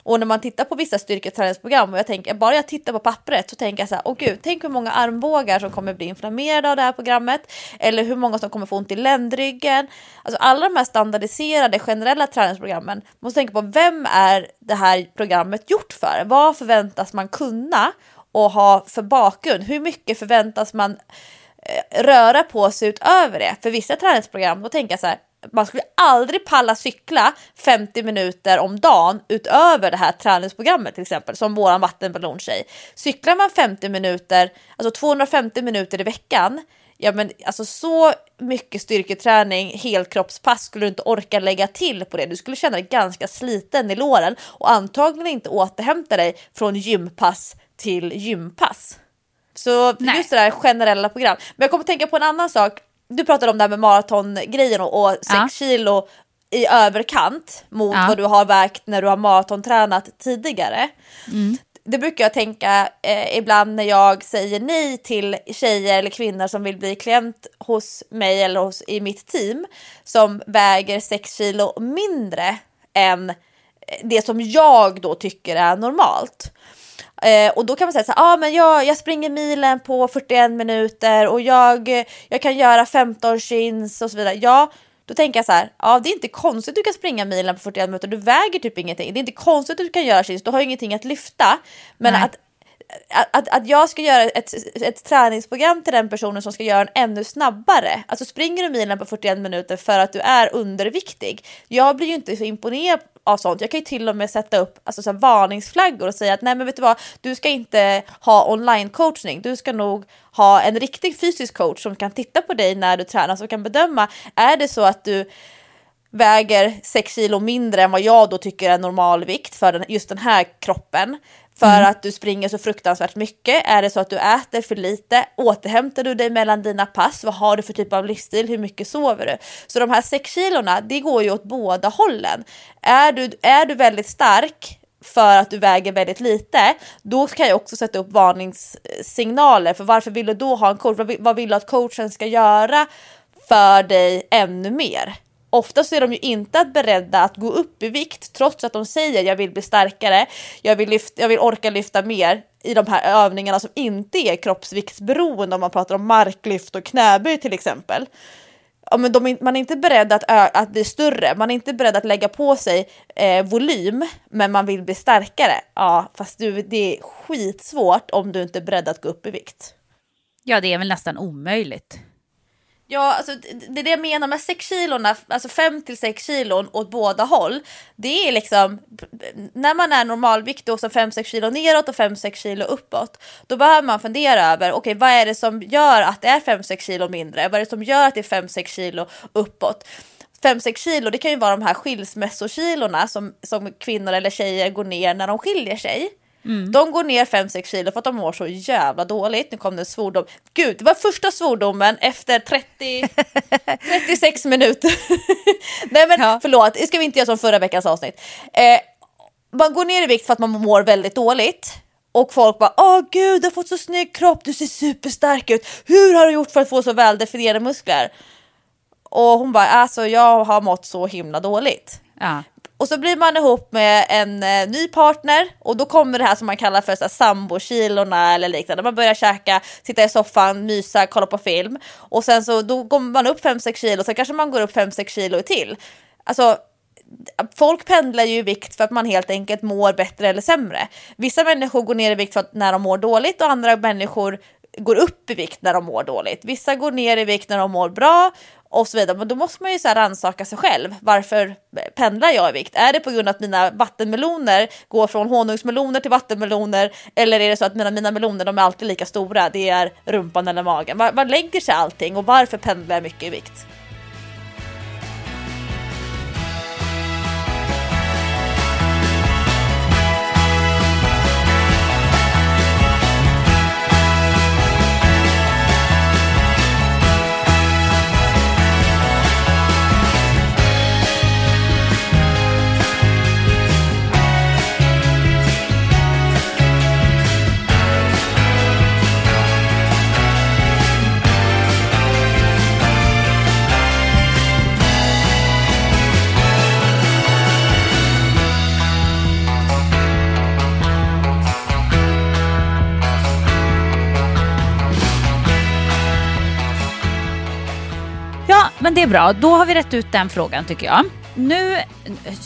B: Och när man tittar på vissa styrketräningsprogram och jag tänker, bara jag tittar på pappret så tänker jag så här, åh gud, tänk hur många armbågar som kommer bli inflammerade av det här programmet. Eller hur många som kommer få ont i ländryggen. Alltså alla de här standardiserade generella träningsprogrammen, man måste tänka på vem är det här programmet gjort för? Vad förväntas man kunna och ha för bakgrund? Hur mycket förväntas man eh, röra på sig utöver det? För vissa träningsprogram, då tänker jag så här, man skulle aldrig palla cykla 50 minuter om dagen utöver det här träningsprogrammet till exempel som våran vattenballon-tjej. Cyklar man 50 minuter, alltså 250 minuter i veckan, ja men alltså så mycket styrketräning, helkroppspass skulle du inte orka lägga till på det. Du skulle känna dig ganska sliten i låren och antagligen inte återhämta dig från gympass till gympass. Så
A: Nej.
B: just det där generella program. Men jag kommer att tänka på en annan sak du pratade om det här med maratongrejen och, och 6
A: Ja.
B: kilo i överkant mot
A: Ja.
B: vad du har vägt när du har maratontränat tidigare. Det brukar jag tänka eh, ibland när jag säger nej till tjejer eller kvinnor som vill bli klient hos mig eller hos, i mitt team som väger 6 kilo mindre än det som jag då tycker är normalt. Eh, och då kan man säga så här, ah, men jag, jag springer milen på 41 minuter och jag, jag kan göra 15 chins och så vidare. Ja, då tänker jag så här, ja det är inte konstigt att du kan springa milen på 41 minuter, du väger typ ingenting. Det är inte konstigt att du kan göra chins, du har ju ingenting att lyfta. Men
A: Nej.
B: att att, att, jag ska göra ett, ett träningsprogram till den personen som ska göra den ännu snabbare. Alltså springer du milen på 41 minuter för att du är underviktig. Jag blir ju inte så imponerad av sånt. Jag kan ju till och med sätta upp alltså, så här, varningsflaggor och säga att nej men vet du vad, du ska inte ha online coachning. Du ska nog ha en riktig fysisk coach som kan titta på dig när du tränar som kan bedöma. Är det så att du väger 6 kilo mindre än vad jag då tycker är normalvikt för den, just den här kroppen. För att du springer så fruktansvärt mycket. Är det så att du äter för lite? Återhämtar du dig mellan dina pass? Vad har du för typ av livsstil? Hur mycket sover du? Så de här 6 kilorna, det går ju åt båda hållen. Är du, är du väldigt stark för att du väger väldigt lite, då kan jag också sätta upp varningssignaler. För varför vill du då ha en coach? Vad vill, vad vill du att coachen ska göra för dig ännu mer? Oftast är de ju inte beredda att gå upp i vikt trots att de säger jag vill bli starkare, jag vill, lyfta, jag vill orka lyfta mer i de här övningarna som inte är kroppsviktsberoende om man pratar om marklyft och knäböj till exempel. Ja, men de, man är inte beredd att, ö- att bli större, man är inte beredd att lägga på sig eh, volym, men man vill bli starkare. Ja, fast du, det är skitsvårt om du inte är beredd att gå upp i vikt.
A: Ja, det är väl nästan omöjligt.
B: Ja, alltså, det är det jag menar med 6 kilorna, alltså 5 till 6 kilon åt båda håll. Det är liksom, när man är normalvikt och så 5-6 kilo neråt och 5-6 kilo uppåt, då behöver man fundera över, okej okay, vad är det som gör att det är 5-6 kilo mindre? Vad är det som gör att det är 5-6 kilo uppåt? 5-6 kilo, det kan ju vara de här skilsmässokilorna som, som kvinnor eller tjejer går ner när de skiljer sig. De går ner 5-6 kilo för att de mår så jävla dåligt. Nu kom det en svordom. Gud, det var första svordomen efter 30, 36 minuter. Nej men
A: Ja.
B: förlåt, det ska vi inte göra som förra veckans avsnitt. Eh, man går ner i vikt för att man mår väldigt dåligt. Och folk bara åh gud du har fått så snygg kropp, du ser superstark ut. Hur har du gjort för att få så väldefinierade muskler? Och hon bara alltså jag har mått så himla dåligt.
A: Ja.
B: Och så blir man ihop med en eh, ny partner och då kommer det här som man kallar för sambokilorna eller liknande. Man börjar käka, sitta i soffan, mysa, kolla på film och sen så då går man upp 5-6 kilo, sen kanske man går upp 5-6 kilo till. Alltså folk pendlar ju i vikt för att man helt enkelt mår bättre eller sämre. Vissa människor går ner i vikt för att när de mår dåligt och andra människor går upp i vikt när de mår dåligt. Vissa går ner i vikt när de mår bra och så vidare. Men då måste man ju så här rannsaka sig själv. Varför pendlar jag i vikt? Är det på grund av att mina vattenmeloner går från honungsmeloner till vattenmeloner? Eller är det så att mina, mina meloner de är alltid lika stora? Det är rumpan eller magen. Var, var lägger sig allting och varför pendlar jag mycket i vikt?
A: Bra. Då har vi rätt ut den frågan tycker jag. Nu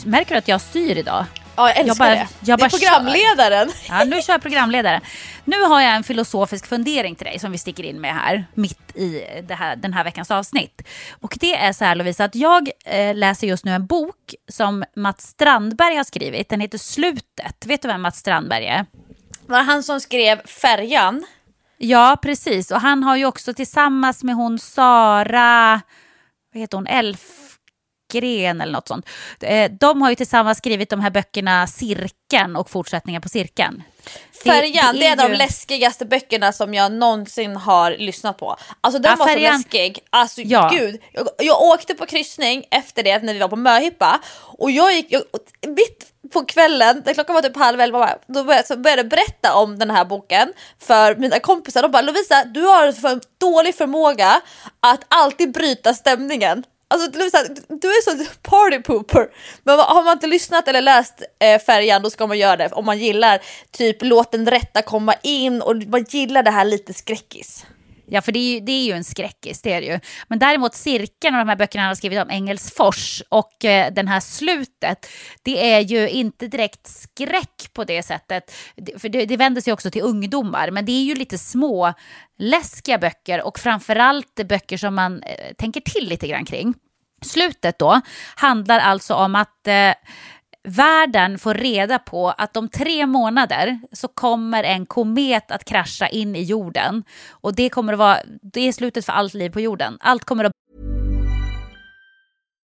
A: märker du att jag styr idag.
B: Ja, jag älskar
A: Jag bara-
B: det.
A: jag
B: det är
A: bara
B: programledaren.
A: Ja, nu kör jag programledare. Nu har jag en filosofisk fundering till dig som vi sticker in med här, mitt i här, den här veckans avsnitt. Och det är så här Lovisa, att jag eh, läser just nu en bok som Mats Strandberg har skrivit. Den heter Slutet. Vet du vem Mats Strandberg är?
B: Var han som skrev Färjan?
A: Ja, precis. Och han har ju också tillsammans med hon Sara, vad heter hon, Elfgren eller något sånt. Eh, De har ju tillsammans skrivit de här böckerna Cirkeln och fortsättningen på Cirkeln. Det-
B: Färjan, det är, en av de
A: ju-
B: läskigaste böckerna som jag någonsin har lyssnat på. Alltså den
A: Ja,
B: var
A: Färjan-
B: så läskig. Alltså
A: Ja.
B: gud. Jag, jag åkte på kryssning efter det när vi var på möhippa och jag gick, jag, mitt på kvällen, när klockan var typ halv elva, då började, så började jag berätta om den här boken för mina kompisar. De bara Lovisa, du har för dålig förmåga att alltid bryta stämningen. Alltså Lovisa, du är så party pooper. Men har man inte lyssnat eller läst eh, Färjan då ska man göra det om man gillar typ låt den rätta komma in och man gillar det här lite skräckis.
A: Ja, för det är, ju, det är ju en skräckis, det är det ju. Men däremot Cirkeln och de här böckerna han har skrivit om Engelsfors och eh, den här slutet, det är ju inte direkt skräck på det sättet. Det- För det, det vänder sig också till ungdomar, men det är ju lite små läskiga böcker och framförallt böcker som man eh, tänker till lite grann kring. Slutet då handlar alltså om att eh, världen får reda på att om tre månader så kommer en komet att krascha in i jorden. Och det kommer att vara, det är slutet för allt liv på jorden. Allt kommer att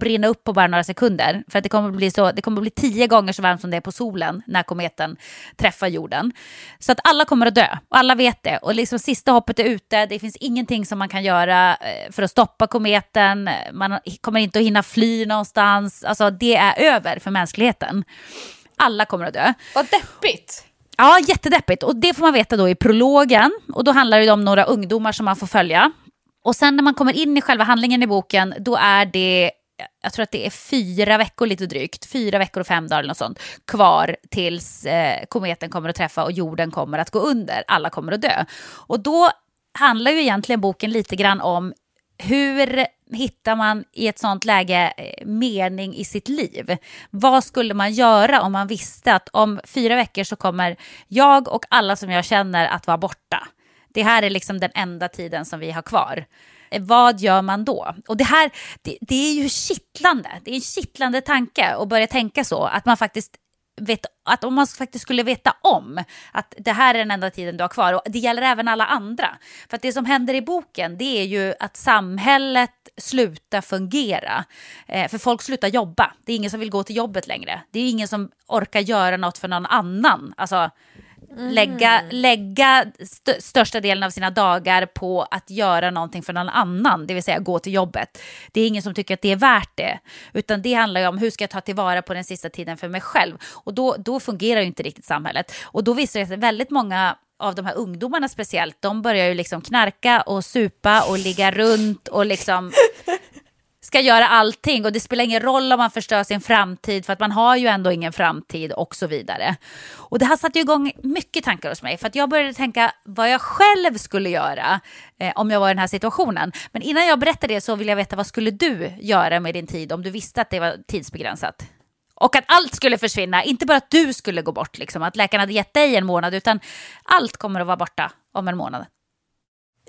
A: Brinna upp på bara några sekunder. För att det kommer bli, så, det kommer bli tio gånger så varmt som det är på solen när kometen träffar jorden. Så att alla kommer att dö, och alla vet det. Och liksom sista hoppet är ute, det finns ingenting som man kan göra eh, för att stoppa kometen. Man kommer inte att hinna fly någonstans. Alltså det är över för mänskligheten. Alla kommer att dö.
B: Vad deppigt.
A: Ja, jättedeppigt. Och det får man veta då i prologen. Och då handlar det om några ungdomar som man får följa. Och sen när man kommer in i själva handlingen i boken, då är det, jag tror att det är fyra veckor lite drygt, fyra veckor och fem dagar eller något sånt, kvar tills eh, kometen kommer att träffa och jorden kommer att gå under. Alla kommer att dö. Och då handlar ju egentligen boken lite grann om hur hittar man i ett sånt läge eh, mening i sitt liv? Vad skulle man göra om man visste att om fyra veckor så kommer jag och alla som jag känner att vara borta? Det här är liksom den enda tiden som vi har kvar. Eh, vad gör man då? Och det här, det, det är ju kittlande. Det är en kittlande tanke att börja tänka så. Att man faktiskt vet, att om man faktiskt skulle veta om att det här är den enda tiden du har kvar, och det gäller även alla andra. För att det som händer i boken, det är ju att samhället slutar fungera. Eh, för folk slutar jobba. Det är ingen som vill gå till jobbet längre. Det är ingen som orkar göra något för någon annan. Alltså, lägga, lägga st- största delen av sina dagar på att göra någonting för någon annan, det vill säga gå till jobbet. Det är ingen som tycker att det är värt det, utan det handlar ju om hur ska jag ta tillvara på den sista tiden för mig själv. Och då, då fungerar ju inte riktigt samhället. Och då visar det sig väldigt många av de här ungdomarna speciellt, de börjar ju liksom knarka och supa och ligga runt och liksom ska göra allting och det spelar ingen roll om man förstör sin framtid för att man har ju ändå ingen framtid och så vidare. Och det här satte ju igång mycket tankar hos mig för att jag började tänka vad jag själv skulle göra eh, om jag var i den här situationen. Men innan jag berättar det så vill jag veta vad skulle du göra med din tid om du visste att det var tidsbegränsat? Och att allt skulle försvinna, inte bara att du skulle gå bort, liksom, att läkaren hade gett dig en månad, utan allt kommer att vara borta om en månad.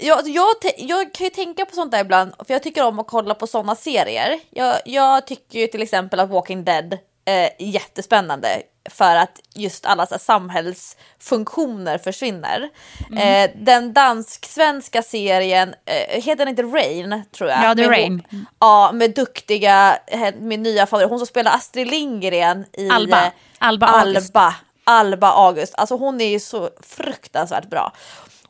B: Jag, jag, te- jag kan ju tänka på sånt där ibland, för jag tycker om att kolla på såna serier. Jag, jag tycker ju till exempel att Walking Dead eh, jättespännande för att just alla så samhällsfunktioner försvinner.
A: Mm.
B: Eh, den dansk-svenska serien, eh, heter den inte Rain tror jag?
A: Ja, är
B: Med
A: Rain.
B: hon- Ja, med duktiga, min nya favorit, hon som spelar Astrid Lindgren i
A: Alba.
B: eh,
A: Alba August.
B: Alba, Alba August. Alltså hon är ju så fruktansvärt bra.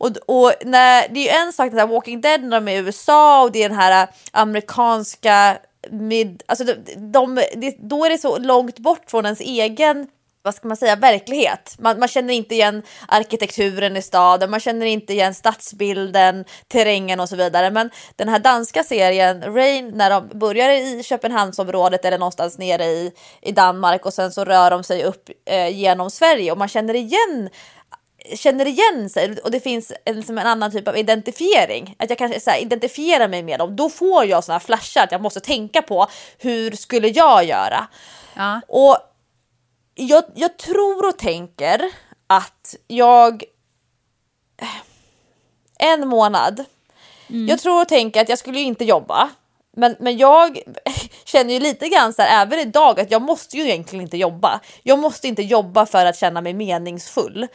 B: Och, och när, det är ju en sak, den här Walking Dead när de är i USA och det är den här äh, amerikanska mid, alltså de, de, de, då är det så långt bort från ens egen vad ska man säga, verklighet. Man, man känner inte igen arkitekturen i staden, man känner inte igen stadsbilden, terrängen och så vidare. Men den här danska serien Rain, när de börjar i Köpenhamnsområdet eller någonstans nere i, i Danmark och sen så rör de sig upp eh, genom Sverige och man känner igen känner igen sig och det finns en, liksom en annan typ av identifiering. Att jag kan så här, identifiera mig med dem. Då får jag här flashar att jag måste tänka på hur skulle jag göra?
A: Ja.
B: Och jag, jag tror och tänker att jag en månad. Jag tror och tänker att jag skulle ju inte jobba. Men, men jag känner ju lite grann så här, även idag att jag måste ju egentligen inte jobba. Jag måste inte jobba för att känna mig meningsfull.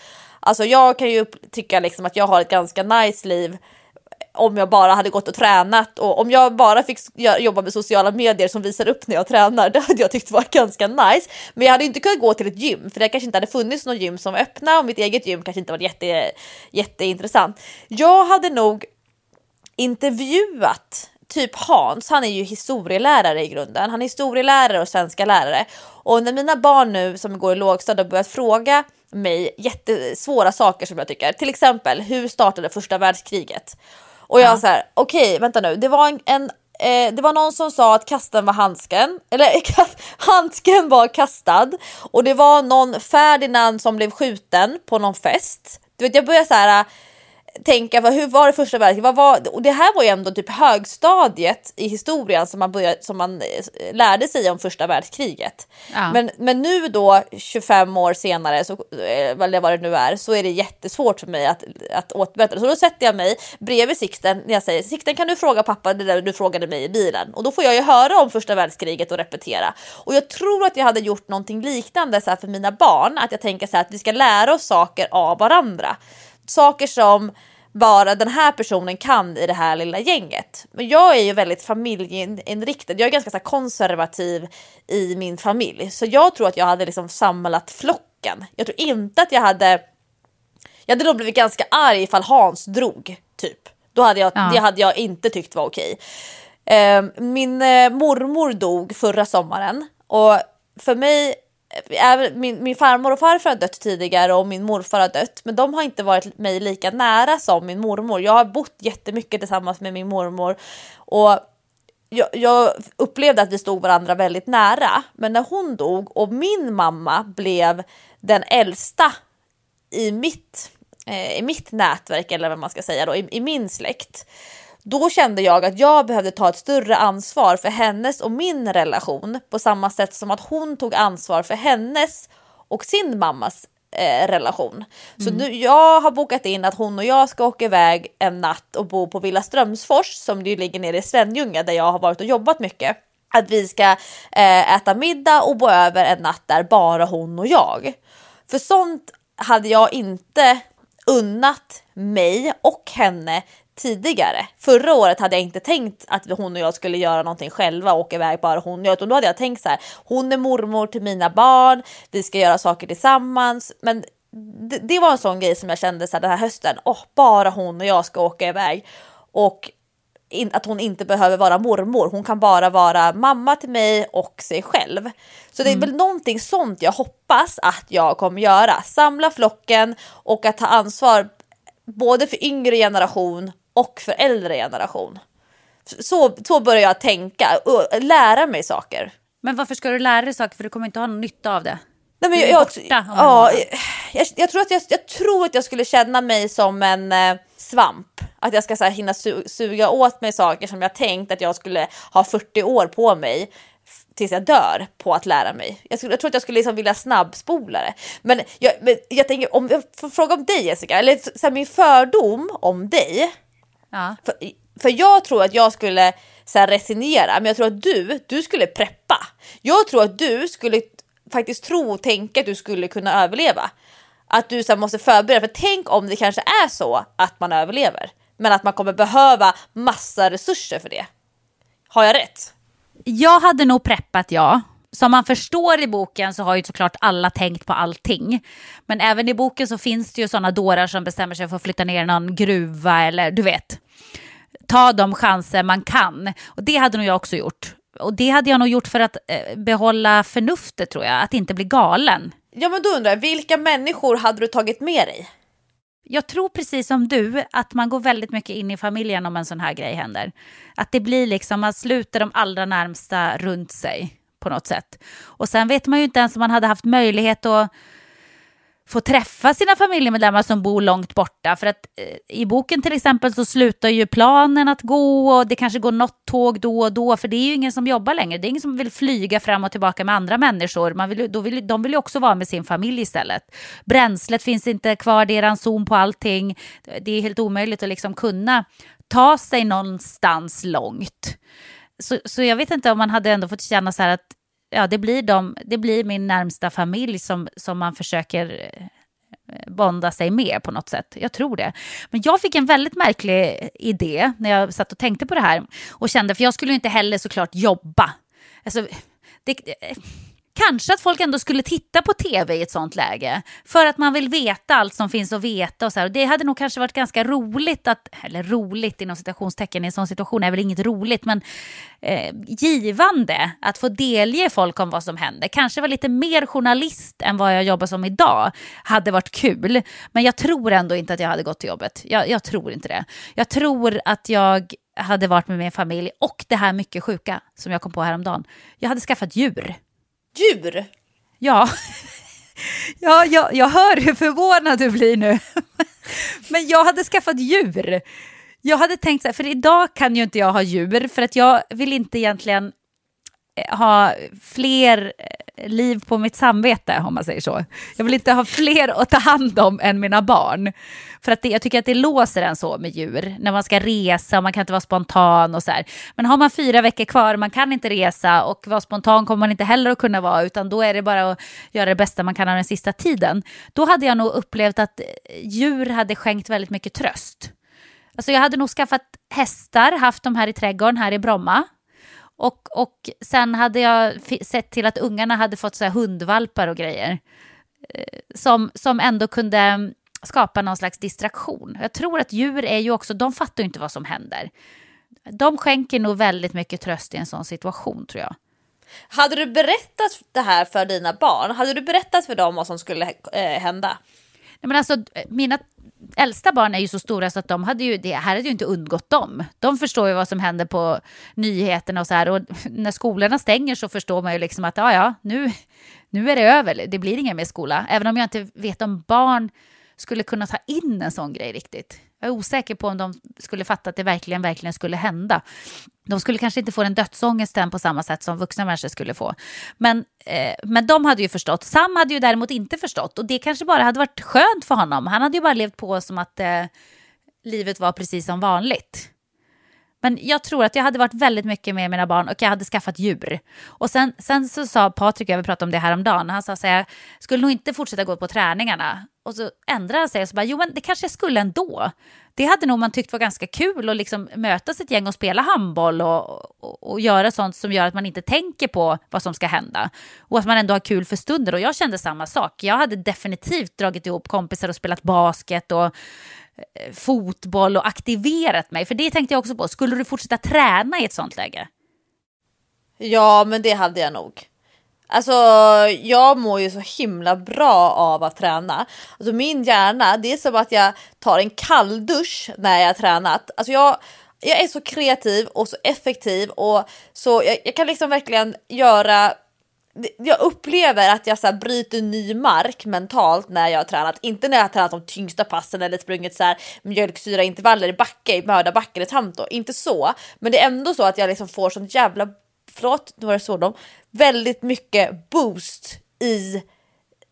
B: Alltså jag kan ju tycka liksom att jag har ett ganska nice liv om jag bara hade gått och tränat och om jag bara fick jobba med sociala medier som visar upp när jag tränar, det hade jag tyckt var ganska nice. Men jag hade inte kunnat gå till ett gym för det kanske inte hade funnits något gym som var öppna och mitt eget gym kanske inte var jätte, jätteintressant. Jag hade nog intervjuat typ Hans, han är ju historielärare i grunden. Han är historielärare och svenska lärare. Och när mina barn nu som går i lågstadiet har börjat fråga mig jättesvåra saker som jag tycker, till exempel hur startade första världskriget? Och jag så här, okej, vänta nu, det var en, en eh, det var någon som sa att kasten var handsken, eller handsken var kastad och det var någon Ferdinand som blev skjuten på någon fest. Du vet, jag började så här tänka, vad, hur var det första världskriget? Vad var, och det här var ju ändå typ högstadiet i historien som man, började, som man eh, lärde sig om första världskriget.
A: Ja.
B: Men, men nu då 25 år senare, så, eh, eller vad det nu är, så är det jättesvårt för mig att, att återberätta. Så då sätter jag mig bredvid Sixten när jag säger Sixten kan du fråga pappa det där du frågade mig i bilen? Och då får jag ju höra om första världskriget och repetera. Och jag tror att jag hade gjort någonting liknande så för mina barn, att jag tänker så här att vi ska lära oss saker av varandra. Saker som bara den här personen kan i det här lilla gänget. Men jag är ju väldigt familjeinriktad. Jag är ganska så konservativ i min familj, så jag tror att jag hade liksom samlat flocken. Jag tror inte att jag hade. Jag hade nog blivit ganska arg ifall Hans drog typ. Då hade jag,
A: Ja.
B: det hade jag inte tyckt var okej. Eh, min eh, mormor dog förra sommaren och för mig Även min, min farmor och farfar har dött tidigare och min morfar har dött, men de har inte varit mig lika nära som min mormor. Jag har bott jättemycket tillsammans med min mormor och jag, jag upplevde att vi stod varandra väldigt nära. Men när hon dog och min mamma blev den äldsta i mitt, eh, i mitt nätverk eller vad man ska säga då, i, i min släkt. Då kände jag att jag behövde ta ett större ansvar för hennes och min relation på samma sätt som att hon tog ansvar för hennes och sin mammas eh, relation. Så nu, jag har bokat in att hon och jag ska åka iväg en natt och bo på Villa Strömsfors som ju ligger nere i Svenljunga där jag har varit och jobbat mycket. Att vi ska eh, äta middag och bo över en natt där bara hon och jag. För sånt hade jag inte unnat mig och henne tidigare. Förra året hade jag inte tänkt att hon och jag skulle göra någonting själva och åka iväg bara hon och jag. Utan då hade jag tänkt så här, hon är mormor till mina barn, vi ska göra saker tillsammans. Men det, det var en sån grej som jag kände så här, den här hösten, åh, bara hon och jag ska åka iväg. Och in, att hon inte behöver vara mormor, hon kan bara vara mamma till mig och sig själv. Så det är väl någonting sånt jag hoppas att jag kommer göra. Samla flocken och att ta ansvar både för yngre generation och för äldre generation. Så, så börjar jag tänka och lära mig saker.
A: Men varför ska du lära dig saker? För du kommer inte ha någon nytta av det.
B: Nej, men jag, jag, ja, jag, jag, tror att jag, jag tror att jag skulle känna mig som en eh, svamp. Att jag ska så här, hinna su, suga åt mig saker som jag tänkt att jag skulle ha 40 år på mig tills jag dör på att lära mig. Jag, skulle, jag tror att jag skulle liksom vilja snabbspola det. Men jag, men jag tänker, om jag får fråga om dig Jessica, eller så här, min fördom om dig.
A: Ja.
B: För, för jag tror att jag skulle så här, resignera, men jag tror att du, du skulle preppa. Jag tror att du skulle faktiskt tro och tänka att du skulle kunna överleva. Att du så här, måste förbereda, för tänk om det kanske är så att man överlever, men att man kommer behöva massa resurser för det. Har jag rätt?
A: Jag hade nog preppat ja. Som man förstår i boken så har ju såklart alla tänkt på allting. Men även i boken så finns det ju sådana dårar som bestämmer sig för att flytta ner någon gruva eller du vet. Ta de chanser man kan. Och det hade nog jag också gjort. Och det hade jag nog gjort för att eh, behålla förnuftet tror jag, att inte bli galen.
B: Ja men då undrar jag, vilka människor hade du tagit med dig?
A: Jag tror precis som du att man går väldigt mycket in i familjen om en sån här grej händer. Att det blir liksom, man sluter de allra närmsta runt sig på något sätt. Och sen vet man ju inte ens om man hade haft möjlighet att få träffa sina familjemedlemmar som bor långt borta. För att eh, i boken till exempel så slutar ju planen att gå och det kanske går något tåg då och då. För det är ju ingen som jobbar längre. Det är ingen som vill flyga fram och tillbaka med andra människor. Man vill, då vill, de vill ju också vara med sin familj istället. Bränslet finns inte kvar, det är ranson på allting. Det är helt omöjligt att liksom kunna ta sig någonstans långt. Så, så jag vet inte om man hade ändå fått känna så här att ja, det, blir de, det blir min närmsta familj som, som man försöker eh, bonda sig med på något sätt. Jag tror det. Men jag fick en väldigt märklig idé när jag satt och tänkte på det här och kände, för jag skulle inte heller såklart jobba. Alltså, det, eh, Kanske att folk ändå skulle titta på tv i ett sånt läge. För att man vill veta allt som finns att veta. Och så här. Det hade nog kanske varit ganska roligt att, eller roligt inom citationstecken i en sån situation är väl inget roligt, men eh, givande att få delge folk om vad som händer. Kanske vara lite mer journalist än vad jag jobbar som idag. Hade varit kul. Men jag tror ändå inte att jag hade gått till jobbet. Jag, jag tror inte det. Jag tror att jag hade varit med min familj och det här mycket sjuka som jag kom på häromdagen. Jag hade skaffat djur
B: djur?
A: Ja. Ja, jag, jag hör hur förvånad du blir nu. Men jag hade skaffat djur. Jag hade tänkt så här, för idag kan ju inte jag ha djur för att jag vill inte egentligen ha fler eh, liv på mitt samvete, om man säger så. Jag vill inte ha fler att ta hand om än mina barn. För att det, jag tycker att det låser en så med djur, när man ska resa och man kan inte vara spontan och så här. Men har man fyra veckor kvar, man kan inte resa och vara spontan kommer man inte heller att kunna vara, utan då är det bara att göra det bästa man kan av den sista tiden. Då hade jag nog upplevt att eh, djur hade skänkt väldigt mycket tröst. Alltså jag hade nog skaffat hästar, haft dem här i trädgården här i Bromma. Och, och sen hade jag sett till att ungarna hade fått så här hundvalpar och grejer. Eh, som, som ändå kunde mm, skapa någon slags distraktion. Jag tror att djur är ju också, de fattar ju inte vad som händer. De skänker nog väldigt mycket tröst i en sån situation tror jag.
B: Hade du berättat det här för dina barn? Hade du berättat för dem vad som skulle eh, hända?
A: Nej, men alltså, mina äldsta barn är ju så stora så att de hade ju, det här hade ju inte undgått dem. De förstår ju vad som händer på nyheterna och så här. Och när skolorna stänger så förstår man ju liksom att ja, ja, nu, nu är det över. Det blir ingen mer skola. Även om jag inte vet om barn skulle kunna ta in en sån grej riktigt. Jag är osäker på om de skulle fatta att det verkligen, verkligen skulle hända. De skulle kanske inte få den dödsångesten på samma sätt som vuxna människor skulle få. Men, eh, men de hade ju förstått. Sam hade ju däremot inte förstått och det kanske bara hade varit skönt för honom. Han hade ju bara levt på som att eh, livet var precis som vanligt. Men jag tror att jag hade varit väldigt mycket med mina barn och jag hade skaffat djur. Och sen, sen så sa Patrik, jag vill prata om det häromdagen, han sa så här, skulle nog inte fortsätta gå på träningarna. Och så ändrade han sig och så bara, jo men det kanske jag skulle ändå. Det hade nog man tyckt var ganska kul att liksom mötas ett gäng och spela handboll och, och, och, göra sånt som gör att man inte tänker på vad som ska hända. Och att man ändå har kul för stunder. Och jag kände samma sak. Jag hade definitivt dragit ihop kompisar och spelat basket och Eh, fotboll och aktiverat mig? För det tänkte jag också på. Skulle du fortsätta träna i ett sånt läge?
B: Ja, men det hade jag nog. Alltså, jag mår ju så himla bra av att träna. Alltså min hjärna, det är som att jag tar en kalldusch när jag har tränat. Alltså jag, jag är så kreativ och så effektiv och så jag, jag kan liksom verkligen göra jag upplever att jag så bryter ny mark mentalt när jag har tränat. Inte när jag har tränat de tyngsta passen eller sprungit så här mjölksyraintervaller i backe, i mördarbacke eller tanto. Inte så, men det är ändå så att jag liksom får sånt jävla, förlåt nu var det så de, väldigt mycket boost i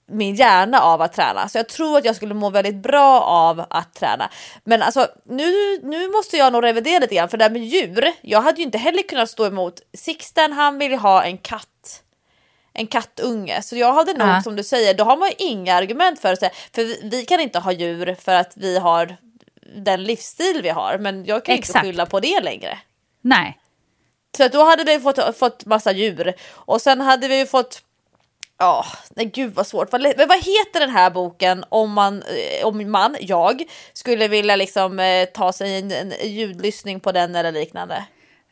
B: min hjärna av att träna. Så jag tror att jag skulle må väldigt bra av att träna. Men alltså nu, nu måste jag nog revidera lite grann för det här med djur. Jag hade ju inte heller kunnat stå emot Sixten. Han vill ha en katt en kattunge. Så jag hade nog
A: Ja.
B: som du säger, då har man ju inga argument för det. För vi, vi kan inte ha djur för att vi har den livsstil vi har. Men jag kan inte
A: Exakt.
B: skylla på det längre.
A: Nej.
B: Så då hade vi fått, fått massa djur. Och sen hade vi ju fått Ja, nej gud vad svårt. Men vad heter den här boken om man, eh, om man, jag, skulle vilja liksom eh, ta sig en, en ljudlyssning på den eller liknande?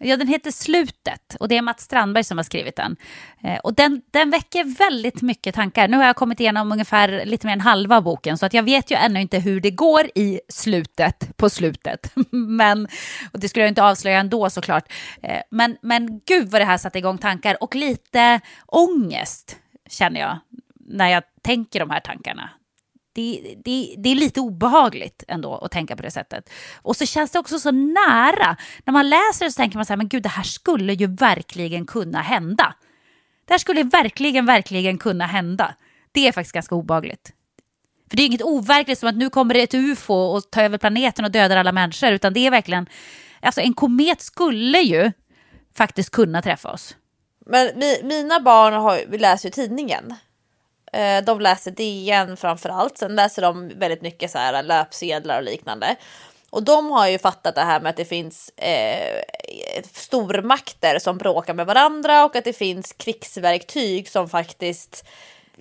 A: Ja, den heter Slutet och det är Mats Strandberg som har skrivit den. Eh, och den, den väcker väldigt mycket tankar. Nu har jag kommit igenom ungefär lite mer än halva boken så att jag vet ju ännu inte hur det går i slutet på slutet. men, och det skulle jag inte avslöja ändå såklart. Eh, men, men gud vad det här satte igång tankar och lite ångest känner jag när jag tänker de här tankarna. Det, det, det är lite obehagligt ändå att tänka på det sättet. Och så känns det också så nära. När man läser det så tänker man så här, men gud det här skulle ju verkligen kunna hända. Det här skulle verkligen, verkligen kunna hända. Det är faktiskt ganska obehagligt. För det är inget overkligt som att nu kommer det ett ufo och tar över planeten och dödar alla människor, utan det är verkligen, alltså en komet skulle ju faktiskt kunna träffa oss.
B: Men mi, mina barn har, vi läser ju tidningen. Eh, de läser DN framför allt. Sen läser de väldigt mycket så här löpsedlar och liknande. Och de har ju fattat det här med att det finns eh, stormakter som bråkar med varandra och att det finns krigsverktyg som faktiskt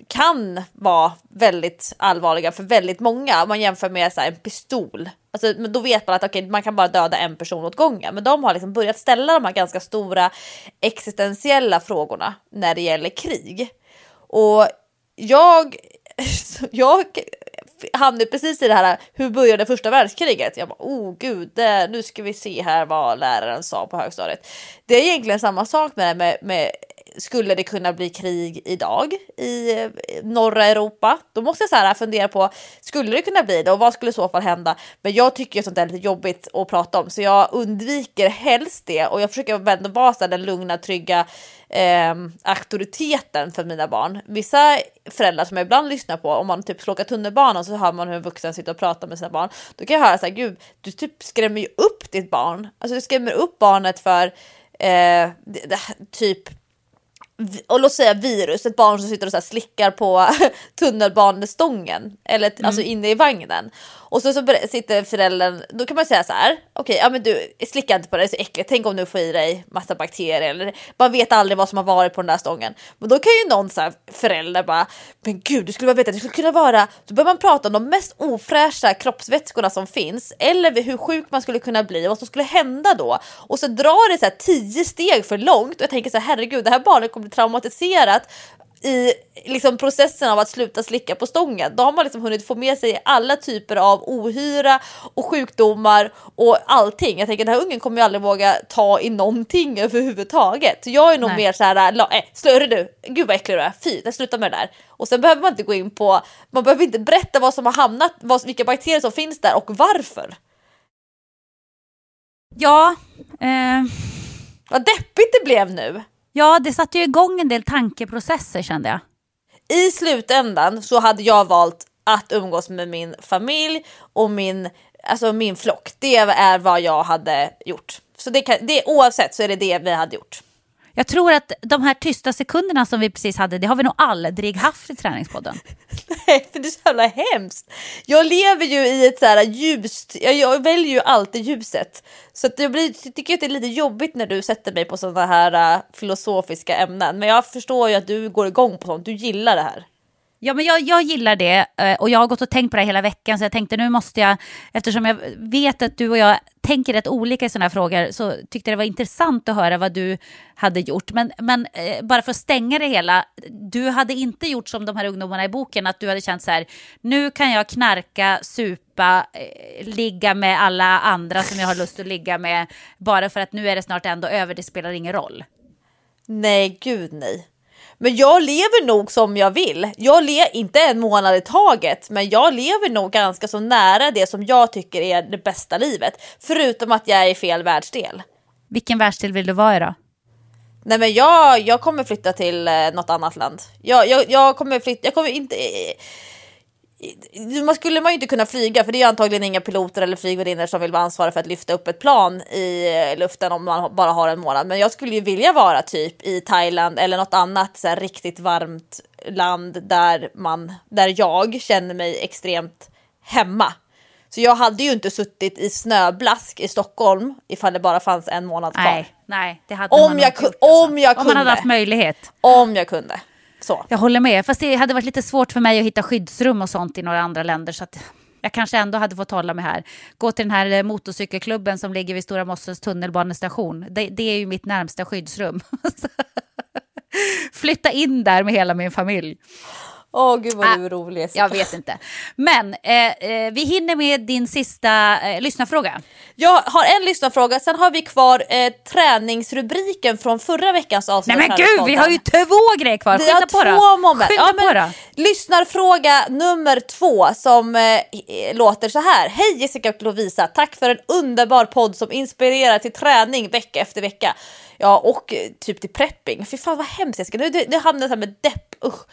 B: kan vara väldigt allvarliga för väldigt många. Om man jämför med så här, en pistol. Alltså, men då vet man att okay, man kan bara döda en person åt gången. Men de har liksom börjat ställa de här ganska stora existentiella frågorna när det gäller krig. Och jag, jag hamnade precis i det här, hur började första världskriget? Jag bara, oh gud, det, nu ska vi se här vad läraren sa på högstadiet. Det är egentligen samma sak med, med, med skulle det kunna bli krig idag i eh, norra Europa? Då måste jag så här fundera på, skulle det kunna bli det och vad skulle i så fall hända? Men jag tycker ju sånt där är lite jobbigt att prata om, så jag undviker helst det och jag försöker ändå vara så den lugna, trygga eh, auktoriteten för mina barn. Vissa föräldrar som jag ibland lyssnar på, om man typ ska åka tunnelbana så hör man hur en vuxen sitter och pratar med sina barn. Då kan jag höra så här, gud, du typ skrämmer ju upp ditt barn. Alltså du skrämmer upp barnet för eh, det, det, typ och låt säga virus, ett barn som sitter och så slickar på tunnelbanestången eller alltså inne i vagnen. Och så, så sitter föräldern, då kan man säga så här, okej, ja men du slicka inte på det, det är så äckligt, tänk om du får i dig massa bakterier eller man vet aldrig vad som har varit på den där stången. Men då kan ju någon så här förälder bara, men gud, du skulle bara veta att det skulle kunna vara, då börjar man prata om de mest ofräscha kroppsvätskorna som finns eller hur sjuk man skulle kunna bli och vad som skulle hända då. Och så drar det så här tio steg för långt och jag tänker så här, herregud, det här barnet kommer bli traumatiserat i liksom processen av att sluta slicka på stången. Då har man liksom hunnit få med sig alla typer av ohyra och sjukdomar och allting. Jag tänker den här ungen kommer ju aldrig våga ta i någonting överhuvudtaget. Så jag är nog
A: Nej.
B: mer så här, äh, slurre du, gud vad äcklig du är, fy, sluta med det där. Och sen behöver man inte gå in på, man behöver inte berätta vad som har hamnat, vad, vilka bakterier som finns där och varför.
A: Ja, eh,
B: Vad deppigt det blev nu
A: ja, det satte ju igång en del tankeprocesser kände jag.
B: i slutändan så hade jag valt att umgås med min familj och min, alltså min flock. Det är vad jag hade gjort. Så det kan, det, oavsett så är det det vi hade gjort.
A: Jag tror att de här tysta sekunderna som vi precis hade, det har vi nog aldrig haft i träningspodden.
B: Nej, för det är så jävla hemskt. Jag lever ju i ett så här ljust, jag, jag väljer ju alltid ljuset. Så att jag blir, tycker att det är lite jobbigt när du sätter mig på sådana här uh, filosofiska ämnen. Men jag förstår ju att du går igång på sånt, du gillar det här.
A: Ja, men jag, jag gillar det eh, och jag har gått och tänkt på det hela veckan så jag tänkte nu måste jag, eftersom jag vet att du och jag tänker rätt olika i sådana här frågor så tyckte det var intressant att höra vad du hade gjort. Men, men eh, bara för att stänga det hela, du hade inte gjort som de här ungdomarna i boken, att du hade känt så här, nu kan jag knarka, supa, eh, ligga med alla andra som jag har lust att ligga med, bara för att nu är det snart ändå över, det spelar ingen roll.
B: Nej, gud nej. Men jag lever nog som jag vill. Jag lever inte en månad i taget, men jag lever nog ganska så nära det som jag tycker är det bästa livet. Förutom att jag är i fel världsdel.
A: Vilken världsdel vill du vara i då?
B: Nej, men jag, jag kommer flytta till eh, något annat land. Jag, jag, jag kommer flytta, jag kommer inte... eh, man skulle man ju inte kunna flyga för det är antagligen inga piloter eller flygvärdinnor som vill vara ansvariga för att lyfta upp ett plan i eh, luften om man bara har en månad. Men jag skulle ju vilja vara typ i Thailand eller något annat så här, riktigt varmt land där man där jag känner mig extremt hemma. Så jag hade ju inte suttit i snöblask i Stockholm ifall det bara fanns en månad kvar.
A: Nej, nej det hade
B: Om
A: man
B: jag ku-
A: gjort, alltså.
B: om jag
A: Om man hade
B: kunde.
A: haft möjlighet.
B: Om jag kunde. Så.
A: Jag håller med, fast det hade varit lite svårt för mig att hitta skyddsrum och sånt i några andra länder. Så att jag kanske ändå hade fått hålla mig här. Gå till den här eh, motorcykelklubben som ligger vid Stora Mossens tunnelbanestation. Det, det är ju mitt närmsta skyddsrum. Flytta in där med hela min familj.
B: Åh gud vad
A: Ah,
B: du är rolig Jessica.
A: Jag vet inte. Men eh, eh, vi hinner med din sista eh, lyssnarfråga.
B: Jag har en lyssnarfråga, sen har vi kvar eh, träningsrubriken från förra veckans avsnitt.
A: Nej men gud, vi har ju två grejer kvar.
B: Vi
A: Skynda
B: har
A: på då.
B: två moment.
A: Skynda
B: Ja,
A: på
B: men,
A: då.
B: lyssnarfråga nummer två som eh, låter så här. Hej Jessica och Lovisa, tack för en underbar podd som inspirerar till träning vecka efter vecka. Ja, och eh, typ till prepping. Fy fan vad hemskt Jessica, nu, det, det hamnar här med depp. Usch.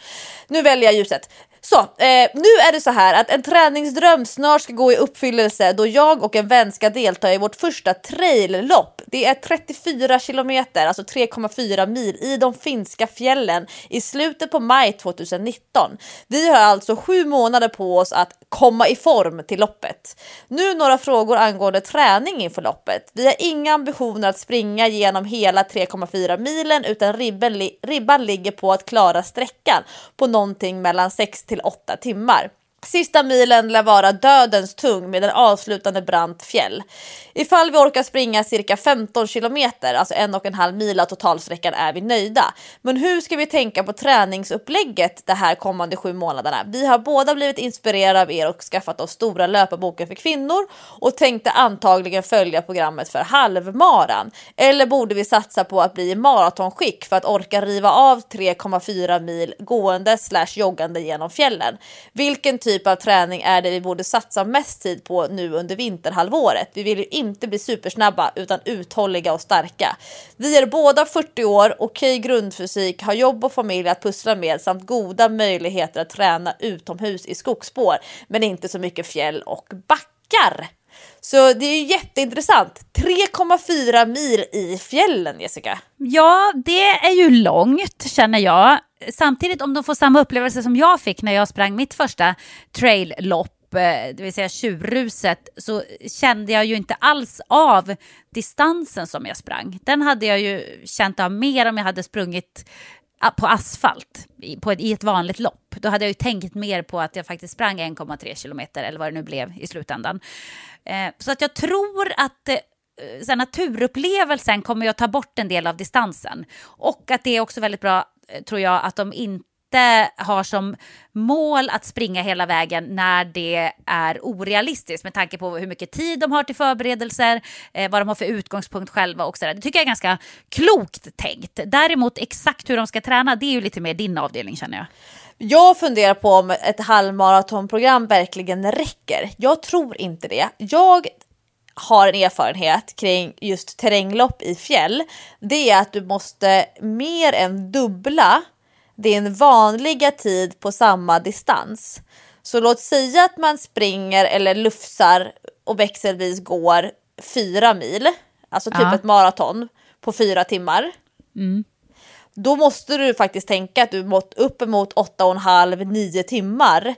B: Nu väljer jag ljuset. Så, eh, nu är det så här att en träningsdröm snart ska gå i uppfyllelse då jag och en vän ska delta i vårt första traillopp. Det är 34 kilometer, alltså 3,4 mil i de finska fjällen i slutet på maj 2019. Vi har alltså sju månader på oss att komma i form till loppet. Nu några frågor angående träning inför loppet. Vi har inga ambitioner att springa genom hela 3,4 milen utan ribban, li- ribban ligger på att klara sträckan på någonting mellan 60 till 8 timmar. Sista milen lär vara dödens tung med en avslutande brant fjäll. Ifall vi orkar springa cirka 15 kilometer, alltså en och en halv mil av totalsträckan, är vi nöjda. Men hur ska vi tänka på träningsupplägget de här kommande sju månaderna? Vi har båda blivit inspirerade av er och skaffat oss stora löparboken för kvinnor och tänkte antagligen följa programmet för halvmaran. Eller borde vi satsa på att bli i maratonskick för att orka riva av 3,4 mil gående slash joggande genom fjällen? Vilken typ typ av träning är det vi borde satsa mest tid på nu under vinterhalvåret? Vi vill ju inte bli supersnabba utan uthålliga och starka. Vi är båda 40 år, okej grundfysik, har jobb och familj att pussla med samt goda möjligheter att träna utomhus i skogsspår, men inte så mycket fjäll och backar. Så det är ju jätteintressant. 3,4 mil i fjällen, Jessica.
A: Ja, det är ju långt känner jag. Samtidigt om de får samma upplevelse som jag fick när jag sprang mitt första traillopp, eh, det vill säga tjurruset, så kände jag ju inte alls av distansen som jag sprang. Den hade jag ju känt av mer om jag hade sprungit ah, på asfalt i, på ett, i ett vanligt lopp. Då hade jag ju tänkt mer på att jag faktiskt sprang 1,3 kilometer eller vad det nu blev i slutändan. Eh, så att jag tror att eh, så naturupplevelsen kommer ju att ta bort en del av distansen. Och att det är också väldigt bra, tror jag, att de inte har som mål att springa hela vägen när det är orealistiskt med tanke på hur mycket tid de har till förberedelser, eh, vad de har för utgångspunkt själva och sådär. Det tycker jag är ganska klokt tänkt. Däremot exakt hur de ska träna, det är ju lite mer din avdelning känner jag.
B: Jag funderar på om ett halvmaratonprogram verkligen räcker. Jag tror inte det. Jag har en erfarenhet kring just terränglopp i fjäll. Det är att du måste mer än dubbla din vanliga tid på samma distans. Så låt säga att man springer eller lufsar och växelvis går fyra mil, alltså typ
A: Ja.
B: ett maraton på fyra timmar då måste du faktiskt tänka att du mått uppemot 8,5-9 timmar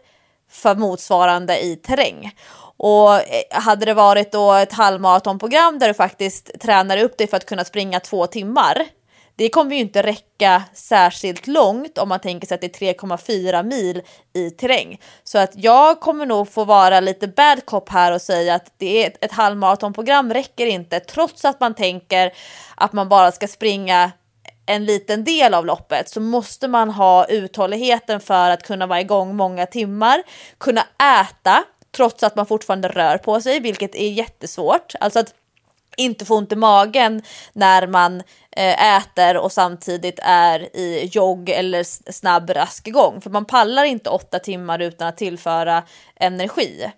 B: för motsvarande i terräng. Och eh, hade det varit då ett halvmaratonprogram där du faktiskt tränar upp dig för att kunna springa två timmar. Det kommer ju inte räcka särskilt långt om man tänker sig att det är 3,4 mil i terräng. Så att jag kommer nog få vara lite bad cop här och säga att det är ett, ett halvmaratonprogram räcker inte trots att man tänker att man bara ska springa en liten del av loppet så måste man ha uthålligheten för att kunna vara igång många timmar, kunna äta trots att man fortfarande rör på sig, vilket är jättesvårt. Alltså att inte få ont i magen när man eh, äter och samtidigt är i jogg eller snabb rask gång. För man pallar inte åtta timmar utan att tillföra energi.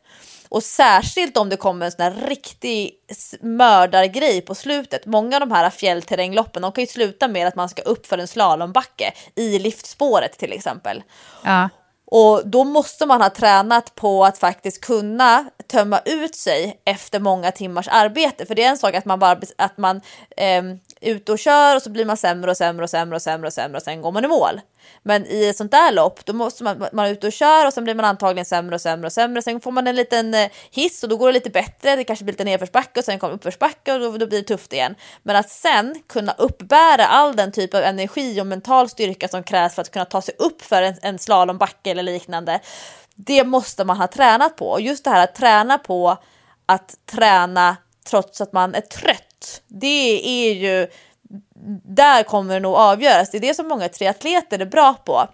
B: Och särskilt om det kommer en sån här riktig mördargrej på slutet. Många av de här fjällterrängloppen de kan ju sluta med att man ska upp för en slalombacke i liftspåret till exempel.
A: Ja.
B: Och då måste man ha tränat på att faktiskt kunna tömma ut sig efter många timmars arbete. För det är en sak att man bara att man eh, ute och kör och så blir man sämre och sämre och sämre och sämre och sämre och sen går man i mål. Men i ett sånt där lopp, då måste man vara ute och köra och sen blir man antagligen sämre och sämre och sämre. Sen får man en liten eh, hiss och då går det lite bättre. Det kanske blir lite nedförsbacke och sen kommer uppförsbacke och då, då blir det tufft igen. Men att sen kunna uppbära all den typ av energi och mental styrka som krävs för att kunna ta sig upp för en, en slalombacke eller liknande. Det måste man ha tränat på och just det här att träna på att träna trots att man är trött. Det är ju där kommer det nog avgöras. Det är det som många triatleter är bra på.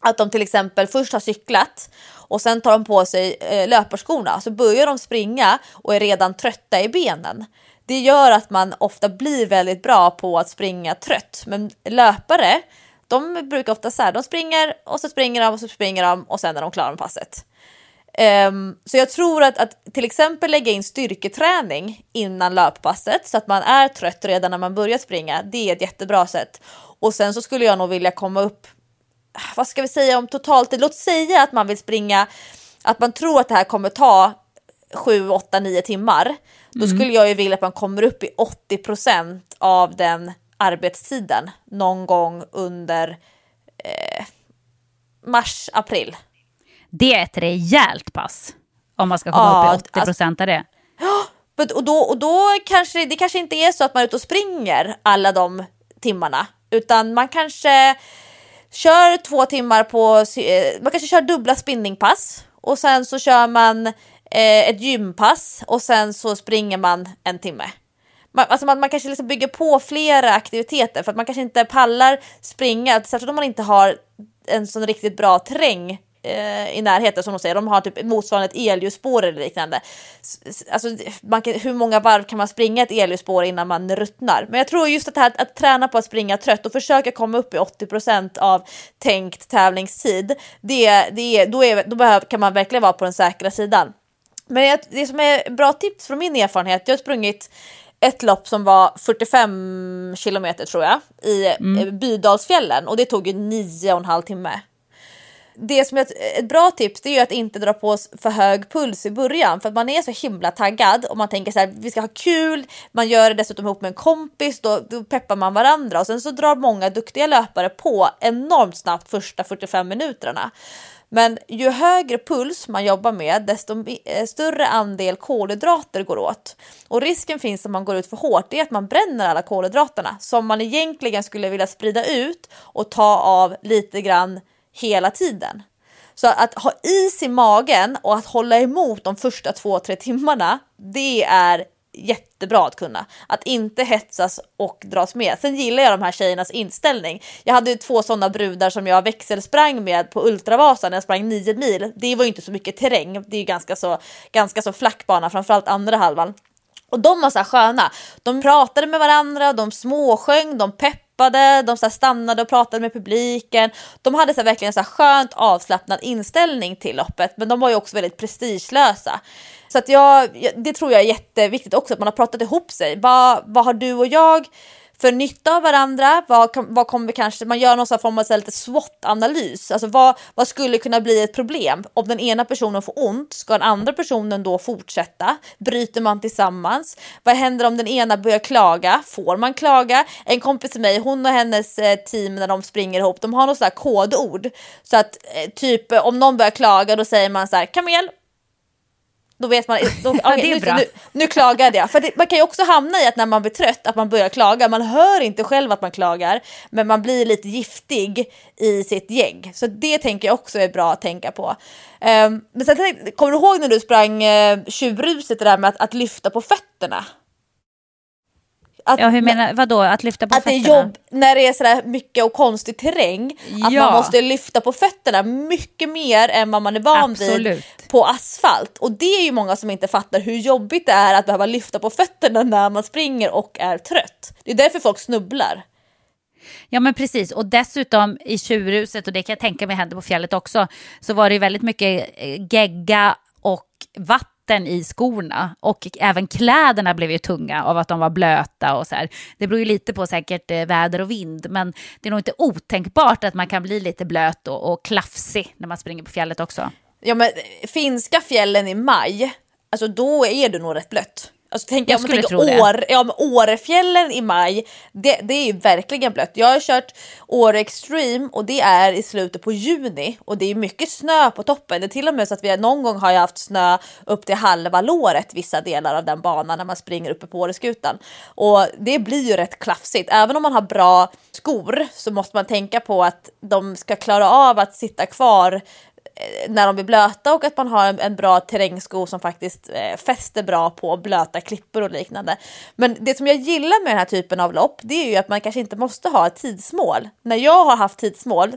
B: Att de till exempel först har cyklat och sen tar de på sig eh, löparskorna så börjar de springa och är redan trötta i benen. Det gör att man ofta blir väldigt bra på att springa trött. Men löpare, de brukar ofta så här, de springer och så springer de och så springer de och sen är de klara med passet. Um, så jag tror att, att till exempel lägga in styrketräning innan löppasset så att man är trött redan när man börjar springa. Det är ett jättebra sätt. Och sen så skulle jag nog vilja komma upp, vad ska vi säga om totalt, låt säga att man vill springa, att man tror att det här kommer ta 7, 8, 9 timmar. Mm. Då skulle jag ju vilja att man kommer upp i 80% av den arbetstiden någon gång under eh, mars, april.
A: Det är ett rejält pass om man ska komma ja, upp i 80 procent alltså, av det.
B: Och då, och då kanske det kanske inte är så att man är ute och springer alla de timmarna, utan man kanske kör två timmar på, eh, man kanske kör dubbla spinningpass och sen så kör man eh, ett gympass och sen så springer man en timme. Man, alltså man, man kanske liksom bygger på flera aktiviteter för att man kanske inte pallar springa, särskilt om man inte har en sån riktigt bra terräng eh, i närheten som de säger. De har typ motsvarande ett elljusspår eller liknande. Alltså, man kan, hur många varv kan man springa ett elljusspår innan man ruttnar? Men jag tror just att det här att träna på att springa trött och försöka komma upp i 80% av tänkt tävlingstid. Det, det, då, är, då behöver, kan man verkligen vara på den säkra sidan. Men det som är bra tips från min erfarenhet, jag har sprungit ett lopp som var 45 kilometer tror jag i mm. Bydalsfjällen och det tog ju nio och en halv timme det som är ett, ett, bra tips det är ju att inte dra på för hög puls i början för att man är så himla taggad och man tänker så här vi ska ha kul. Man gör det dessutom ihop med en kompis då, då peppar man varandra och sen så drar många duktiga löpare på enormt snabbt första 45 minuterna. Men ju högre puls man jobbar med, desto eh, större andel kolhydrater går åt. Och risken finns om man går ut för hårt, det är att man bränner alla kolhydraterna som man egentligen skulle vilja sprida ut och ta av lite grann hela tiden. Så att ha is i magen och att hålla emot de första två, tre timmarna, det är jättebra att kunna. Att inte hetsas och dras med. Sen gillar jag de här tjejernas inställning. Jag hade två sådana brudar som jag växelsprang med på Ultravasan när jag sprang nio mil. Det var ju inte så mycket terräng. Det är ju ganska så, ganska så flack bana, framförallt andra halvan. Och de var så här sköna. De pratade med varandra, de småsjöng, de peppade, de så stannade och pratade med publiken. De hade så verkligen så skönt avslappnad inställning till loppet, men de var ju också väldigt prestigelösa. Så att jag, det tror jag är jätteviktigt också, att man har pratat ihop sig. Vad, vad har du och jag för nytta av varandra. Vad, vad kommer kanske, man gör någon form av lite SWOT-analys. Alltså vad, vad skulle kunna bli ett problem? Om den ena personen får ont, ska den andra personen då fortsätta? Bryter man tillsammans? Vad händer om den ena börjar klaga? Får man klaga? En kompis till mig, hon och hennes eh, team när de springer ihop, de har något sådär kodord. Så att eh, typ om någon börjar klaga, då säger man så här, kamel, då vet man, då, okay, nu, nu, nu klagade jag. För det, man kan ju också hamna i att när man blir trött, att man börjar klaga. Man hör inte själv att man klagar, men man blir lite giftig i sitt gäng. Så det tänker jag också är bra att tänka på. Um, men sen kommer du ihåg när du sprang uh, tjurruset, det där med att, att lyfta på fötterna?
A: Att, ja, hur menar vadå? Att lyfta på
B: att
A: fötterna?
B: Det är jobb när det är sådär mycket och konstig terräng. Ja. Att man måste lyfta på fötterna mycket mer än vad man är van Absolut. vid på asfalt. Och det är ju många som inte fattar hur jobbigt det är att behöva lyfta på fötterna när man springer och är trött. Det är därför folk snubblar.
A: Ja men precis och dessutom i tjurhuset och det kan jag tänka mig händer på fjället också så var det väldigt mycket eh, gegga och vatten vatten i skorna och även kläderna blev ju tunga av att de var blöta och så här. Det beror ju lite på säkert eh, väder och vind, men det är nog inte otänkbart att man kan bli lite blöt och, och klafsig när man springer på fjället också.
B: Ja men finska fjällen i maj, alltså då är du nog rätt blött. Alltså, tänk,
A: Jag
B: om
A: skulle
B: tänker
A: tro det.
B: År, ja, men Årefjällen i maj, det, det är ju verkligen blött. Jag har kört Åre Extreme och det är i slutet på juni och det är mycket snö på toppen. Det är till och med så att vi någon gång har jag haft snö upp till halva låret vissa delar av den banan när man springer uppe på Åreskutan. Och det blir ju rätt klafsigt. Även om man har bra skor så måste man tänka på att de ska klara av att sitta kvar Eh, när de blir blöta och att man har en, en bra terrängsko som faktiskt eh, fäster bra på blöta klippor och liknande. Men det som jag gillar med den här typen av lopp, det är ju att man kanske inte måste ha ett tidsmål. När jag har haft tidsmål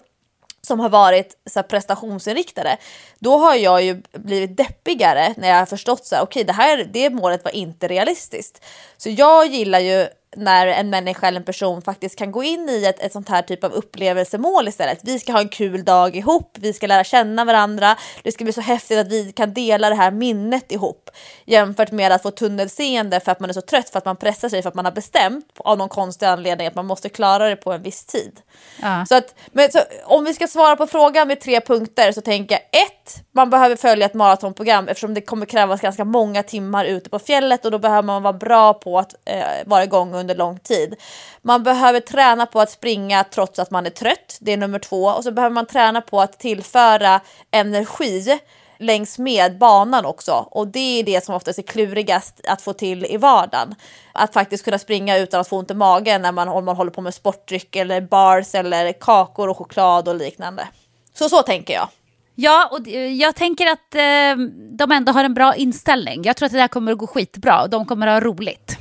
B: som har varit så här, prestationsinriktade, då har jag ju blivit deppigare när jag har förstått så här, okej, det här det målet var inte realistiskt. Så jag gillar ju när en människa eller en person faktiskt kan gå in i ett, ett sånt här typ av upplevelsemål istället. Vi ska ha en kul dag ihop, vi ska lära känna varandra, det ska bli så häftigt att vi kan dela det här minnet ihop jämfört med att få tunnelseende för att man är så trött för att man pressar sig för att man har bestämt av någon konstig anledning att man måste klara det på en viss tid.
A: Ja.
B: Så att, men så, om vi ska svara på frågan med tre punkter så tänker jag ett, man behöver följa ett maratonprogram eftersom det kommer krävas ganska många timmar ute på fjället och då behöver man vara bra på att eh, vara igång under lång tid. Man behöver träna på att springa trots att man är trött, det är nummer två. Och så behöver man träna på att tillföra energi längs med banan också. Och det är det som oftast är klurigast att få till i vardagen. Att faktiskt kunna springa utan att få ont i magen när man, om man håller på med sportdryck eller bars eller kakor och choklad och liknande. Så så tänker jag.
A: Ja, och jag tänker att eh, de ändå har en bra inställning. Jag tror att det där kommer att gå skitbra och de kommer att ha roligt.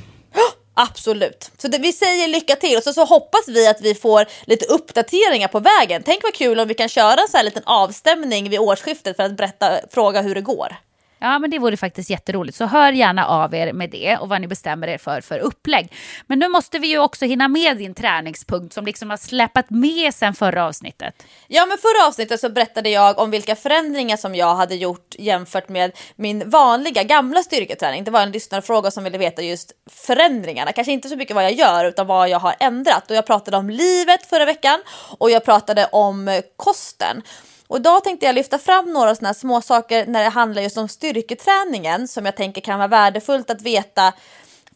B: Absolut. Så det, vi säger lycka till och så, så hoppas vi att vi får lite uppdateringar på vägen. Tänk vad kul om vi kan köra en så här liten avstämning vid årsskiftet för att berätta, fråga hur det går.
A: Ja, men det vore faktiskt jätteroligt. Så hör gärna av er med det och vad ni bestämmer er för för upplägg. Men nu måste vi ju också hinna med din träningspunkt som liksom har släpat med sen förra avsnittet.
B: Ja, men förra avsnittet så berättade jag om vilka förändringar som jag hade gjort jämfört med min vanliga gamla styrketräning. Det var en lyssnarfråga som ville veta just förändringarna, kanske inte så mycket vad jag gör utan vad jag har ändrat. Och jag pratade om livet förra veckan och jag pratade om kosten. Och idag tänkte jag lyfta fram några sådana små saker när det handlar just om styrketräningen som jag tänker kan vara värdefullt att veta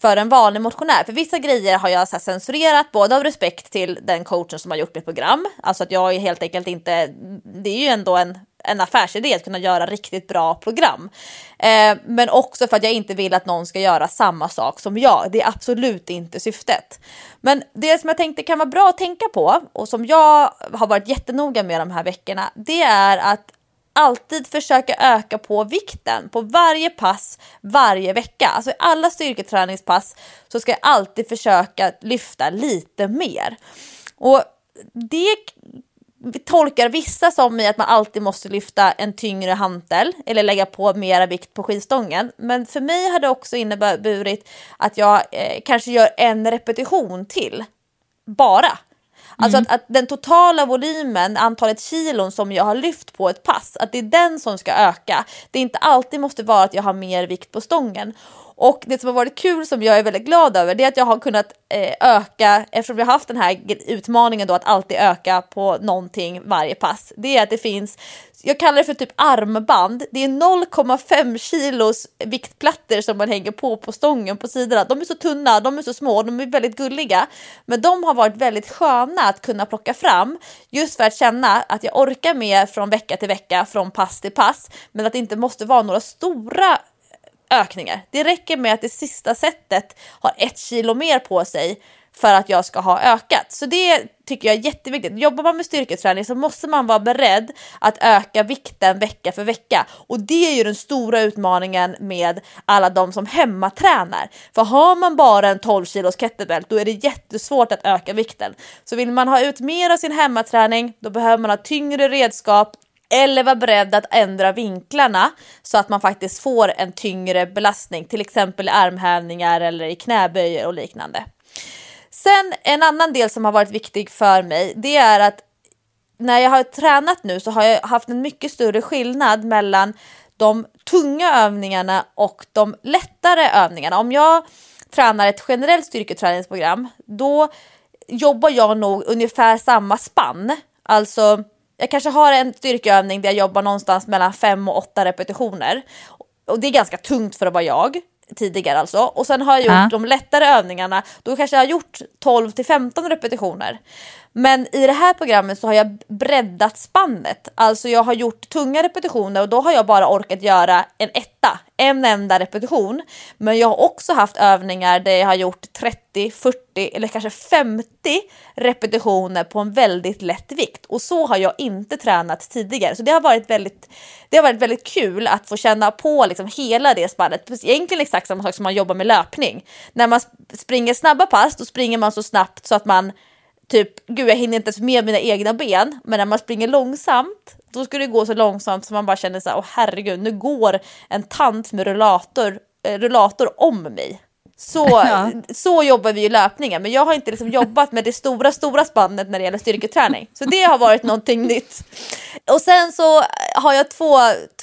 B: för en vanlig motionär. För vissa grejer har jag så här censurerat, både av respekt till den coachen som har gjort mitt program, alltså att jag är helt enkelt inte, det är ju ändå en, en affärsidé att kunna göra riktigt bra program. Eh, men också för att jag inte vill att någon ska göra samma sak som jag. Det är absolut inte syftet. Men det som jag tänkte kan vara bra att tänka på och som jag har varit jättenoga med de här veckorna, det är att alltid försöka öka på vikten på varje pass varje vecka. Alltså i alla styrketräningspass så ska jag alltid försöka lyfta lite mer. Och det tolkar vissa som i att man alltid måste lyfta en tyngre hantel eller lägga på mera vikt på skivstången. Men för mig har det också inneburit att jag eh, kanske gör en repetition till. Bara. Alltså att, att den totala volymen, antalet kilon som jag har lyft på ett pass, att det är den som ska öka. Det är inte alltid måste vara att jag har mer vikt på stången. Och det som har varit kul som jag är väldigt glad över det är att jag har kunnat eh, öka, eftersom vi har haft den här utmaningen då att alltid öka på någonting varje pass. Det är att det finns, jag kallar det för typ armband, det är 0,5 kilos viktplattor som man hänger på på stången på sidorna. De är så tunna, de är så små, de är väldigt gulliga. Men de har varit väldigt sköna att kunna plocka fram just för att känna att jag orkar med från vecka till vecka, från pass till pass, men att det inte måste vara några stora ökningar. Det räcker med att det sista setet har ett kilo mer på sig för att jag ska ha ökat. Så det tycker jag är jätteviktigt. Jobbar man med styrketräning så måste man vara beredd att öka vikten vecka för vecka. Och det är ju den stora utmaningen med alla de som hemmatränar. För har man bara en 12 kilos kettlebell då är det jättesvårt att öka vikten. Så vill man ha ut mer av sin hemmaträning då behöver man ha tyngre redskap eller vara beredd att ändra vinklarna så att man faktiskt får en tyngre belastning, till exempel i armhävningar eller i knäböjer och liknande. Sen en annan del som har varit viktig för mig, det är att när jag har tränat nu så har jag haft en mycket större skillnad mellan de tunga övningarna och de lättare övningarna. Om jag tränar ett generellt styrketräningsprogram, då jobbar jag nog ungefär samma spann. Alltså, jag kanske har en styrkeövning där jag jobbar någonstans mellan 5 och 8 repetitioner. Och det är ganska tungt för att vara jag tidigare alltså. Och sen har jag gjort
A: Ja.
B: de lättare övningarna, då kanske jag har gjort 12 till 15 repetitioner. Men i det här programmet så har jag breddat spannet. Alltså jag har gjort tunga repetitioner och då har jag bara orkat göra en etta, en enda repetition. Men jag har också haft övningar där jag har gjort 30, 40 eller kanske 50 repetitioner på en väldigt lätt vikt. Och så har jag inte tränat tidigare. Så det har varit väldigt, det har varit väldigt kul att få känna på liksom hela det spannet. Egentligen exakt samma sak som man jobbar med löpning. När man springer snabba pass, då springer man så snabbt så att man typ, gud jag hinner inte ens med mina egna ben. Men när man springer långsamt, då ska det gå så långsamt så man bara känner så här, åh herregud, nu går en tant med rullator, eh, rullator om mig. Så,
A: Ja.
B: så jobbar vi i löpningen, men jag har inte liksom jobbat med det stora, stora spannet när det gäller styrketräning. Så det har varit någonting nytt. Och sen så har jag två,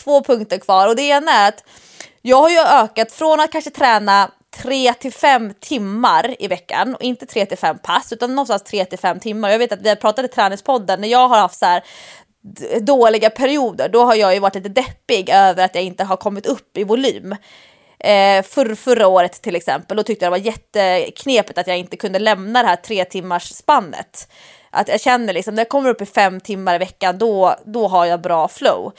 B: två punkter kvar och det ena är att jag har ju ökat från att kanske träna 3 till 5 timmar i veckan och inte 3 till 5 pass utan någonstans 3 till 5 timmar. Jag vet att vi har pratat i träningspodden när jag har haft så här dåliga perioder, då har jag ju varit lite deppig över att jag inte har kommit upp i volym. Eh, för, förra året till exempel, då tyckte jag det var jätteknepigt att jag inte kunde lämna det här tre timmars spannet. Att jag känner liksom, när jag kommer upp i fem timmar i veckan, då, då har jag bra flow.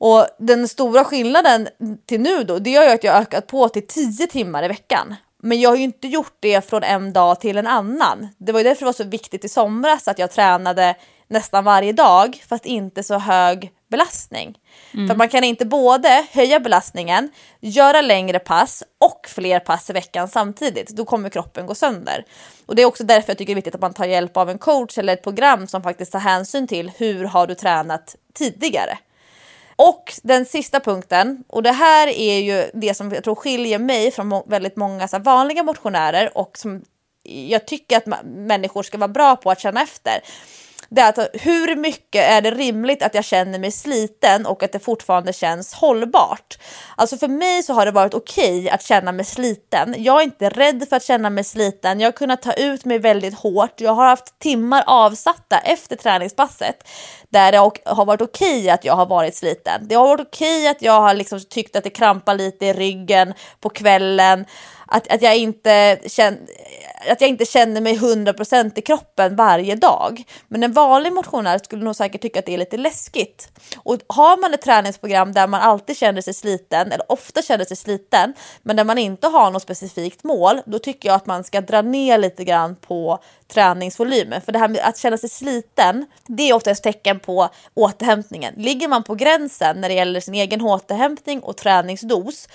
B: Och den stora skillnaden till nu då, det gör ju att jag har ökat på till 10 timmar i veckan. Men jag har ju inte gjort det från en dag till en annan. Det var ju därför det var så viktigt i somras att jag tränade nästan varje dag, fast inte så hög belastning. För man kan inte både höja belastningen, göra längre pass och fler pass i veckan samtidigt. Då kommer kroppen gå sönder. Och det är också därför jag tycker det är viktigt att man tar hjälp av en coach eller ett program som faktiskt tar hänsyn till hur har du tränat tidigare. Och den sista punkten, och det här är ju det som jag tror skiljer mig från må- väldigt många så här, vanliga motionärer och som jag tycker att människor ska vara bra på att känna efter. Det är alltså, hur mycket är det rimligt att jag känner mig sliten och att det fortfarande känns hållbart? Alltså för mig så har det varit okej att känna mig sliten. Jag är inte rädd för att känna mig sliten. Jag har kunnat ta ut mig väldigt hårt. Jag har haft timmar avsatta efter träningspasset där det har varit okej att jag har varit sliten. Det har varit okej att jag har liksom tyckt att det krampar lite i ryggen på kvällen. Att, att, jag inte känner, att jag inte känner mig 100% i kroppen varje dag. Men en vanlig motionär skulle nog säkert tycka att det är lite läskigt. Och har man ett träningsprogram där man alltid känner sig sliten, eller ofta känner sig sliten, men där man inte har något specifikt mål, då tycker jag att man ska dra ner lite grann på träningsvolymen. För det här med att känna sig sliten, det är ofta ett tecken på återhämtningen. Ligger man på gränsen när det gäller sin egen återhämtning och träningsdos,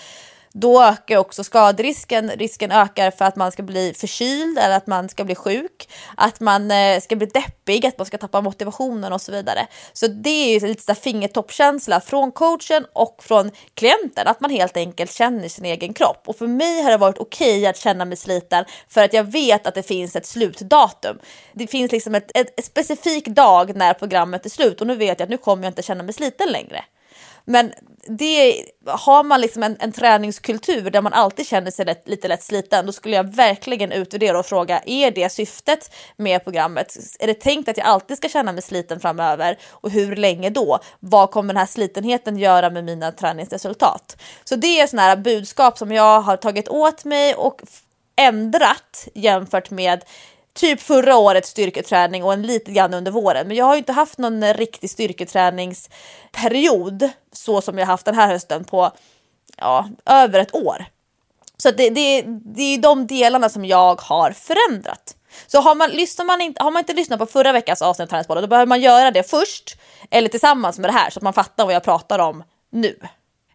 B: då ökar också skaderisken. Risken ökar för att man ska bli förkyld eller att man ska bli sjuk, att man eh, ska bli deppig, att man ska tappa motivationen och så vidare. Så det är ju lite så fingertoppkänsla från coachen och från klienten, att man helt enkelt känner sin egen kropp. Och för mig har det varit okej att känna mig sliten för att jag vet att det finns ett slutdatum. Det finns liksom ett, ett, ett specifik dag när programmet är slut och nu vet jag att nu kommer jag inte känna mig sliten längre. Men det, har man liksom en, en träningskultur där man alltid känner sig lätt, lite lätt sliten, då skulle jag verkligen utvärdera och fråga, är det syftet med programmet? Är det tänkt att jag alltid ska känna mig sliten framöver? Och hur länge då? Vad kommer den här slitenheten göra med mina träningsresultat? Så det är sådana här budskap som jag har tagit åt mig och ändrat jämfört med typ förra årets styrketräning och en lite grann under våren. Men jag har ju inte haft någon riktig styrketräningsperiod så som jag haft den här hösten på ja, över ett år. Så det, det, det är de delarna som jag har förändrat. Så har man, lyssnar man inte, har man inte lyssnat på förra veckans avsnitt av Träningsbollen då behöver man göra det först eller tillsammans med det här så att man fattar vad jag pratar om nu.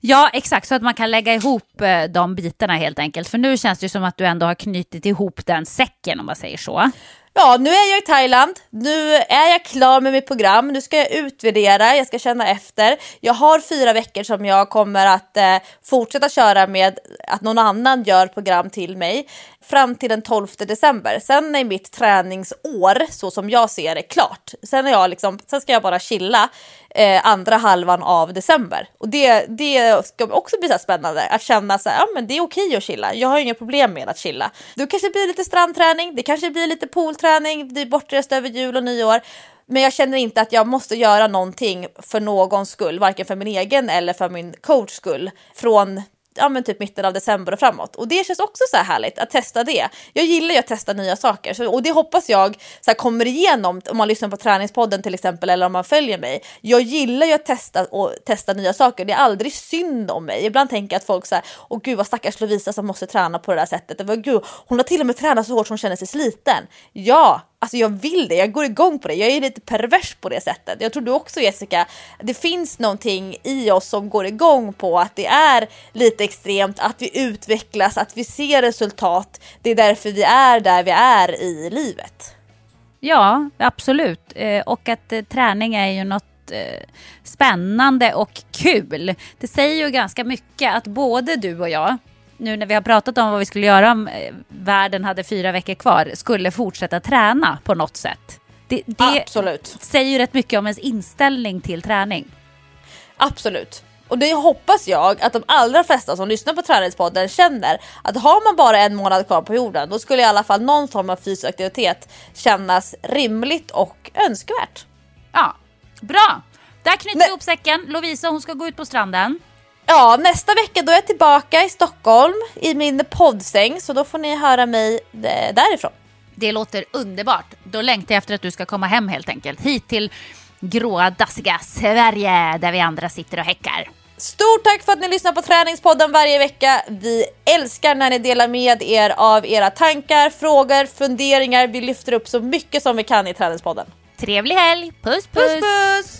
A: Ja, exakt. Så att man kan lägga ihop eh, de bitarna helt enkelt. För nu känns det ju som att du ändå har knutit ihop den säcken om man säger så.
B: Ja, nu är jag i Thailand. Nu är jag klar med mitt program. Nu ska jag utvärdera, jag ska känna efter. Jag har fyra veckor som jag kommer att eh, fortsätta köra med att någon annan gör program till mig fram till den 12 december. Sen är mitt träningsår, så som jag ser det, klart. Sen, är jag liksom, sen ska jag bara chilla eh, andra halvan av december. Och det, det ska också bli så spännande att känna så här, ja men det är okej att chilla. Jag har inga problem med att chilla. Då kanske det blir lite strandträning, det kanske blir lite poolträning, det är bortrest över jul och nyår. Men jag känner inte att jag måste göra någonting för någons skull, varken för min egen eller för min coachs skull från ja, men typ mitten av december och framåt. Och det känns också så här härligt att testa det. Jag gillar ju att testa nya saker så, och det hoppas jag så här, kommer igenom om man lyssnar på träningspodden till exempel eller om man följer mig. Jag gillar ju att testa och testa nya saker. Det är aldrig synd om mig. Ibland tänker jag att folk så här, åh gud vad stackars Lovisa som måste träna på det där sättet. Det var, gud, hon har till och med tränat så hårt som hon känner sig sliten. Ja, Alltså jag vill det, jag går igång på det. Jag är lite pervers på det sättet. Jag tror du också Jessica, det finns någonting i oss som går igång på att det är lite extremt, att vi utvecklas, att vi ser resultat. Det är därför vi är där vi är i livet.
A: Ja, absolut. Eh, och att eh, träning är ju något eh, spännande och kul. Det säger ju ganska mycket att både du och jag nu när vi har pratat om vad vi skulle göra om eh, världen hade fyra veckor kvar, skulle fortsätta träna på något sätt. Det, det
B: Absolut.
A: säger ju rätt mycket om ens inställning till träning.
B: Absolut. Och det hoppas jag att de allra flesta som lyssnar på Träningspodden känner att har man bara en månad kvar på jorden då skulle i alla fall någon form av fysisk aktivitet kännas rimligt och önskvärt.
A: Ja, bra. Där knyter vi ihop säcken. Lovisa hon ska gå ut på stranden.
B: Ja, nästa vecka då är jag tillbaka i Stockholm i min poddsäng så då får ni höra mig eh, därifrån.
A: Det låter underbart. Då längtar jag efter att du ska komma hem helt enkelt. Hit till gråa, dassiga Sverige där vi andra sitter och häckar.
B: Stort tack för att ni lyssnar på Träningspodden varje vecka. Vi älskar när ni delar med er av era tankar, frågor, funderingar. Vi lyfter upp så mycket som vi kan i Träningspodden.
A: Trevlig helg! Puss puss!
B: Puss puss!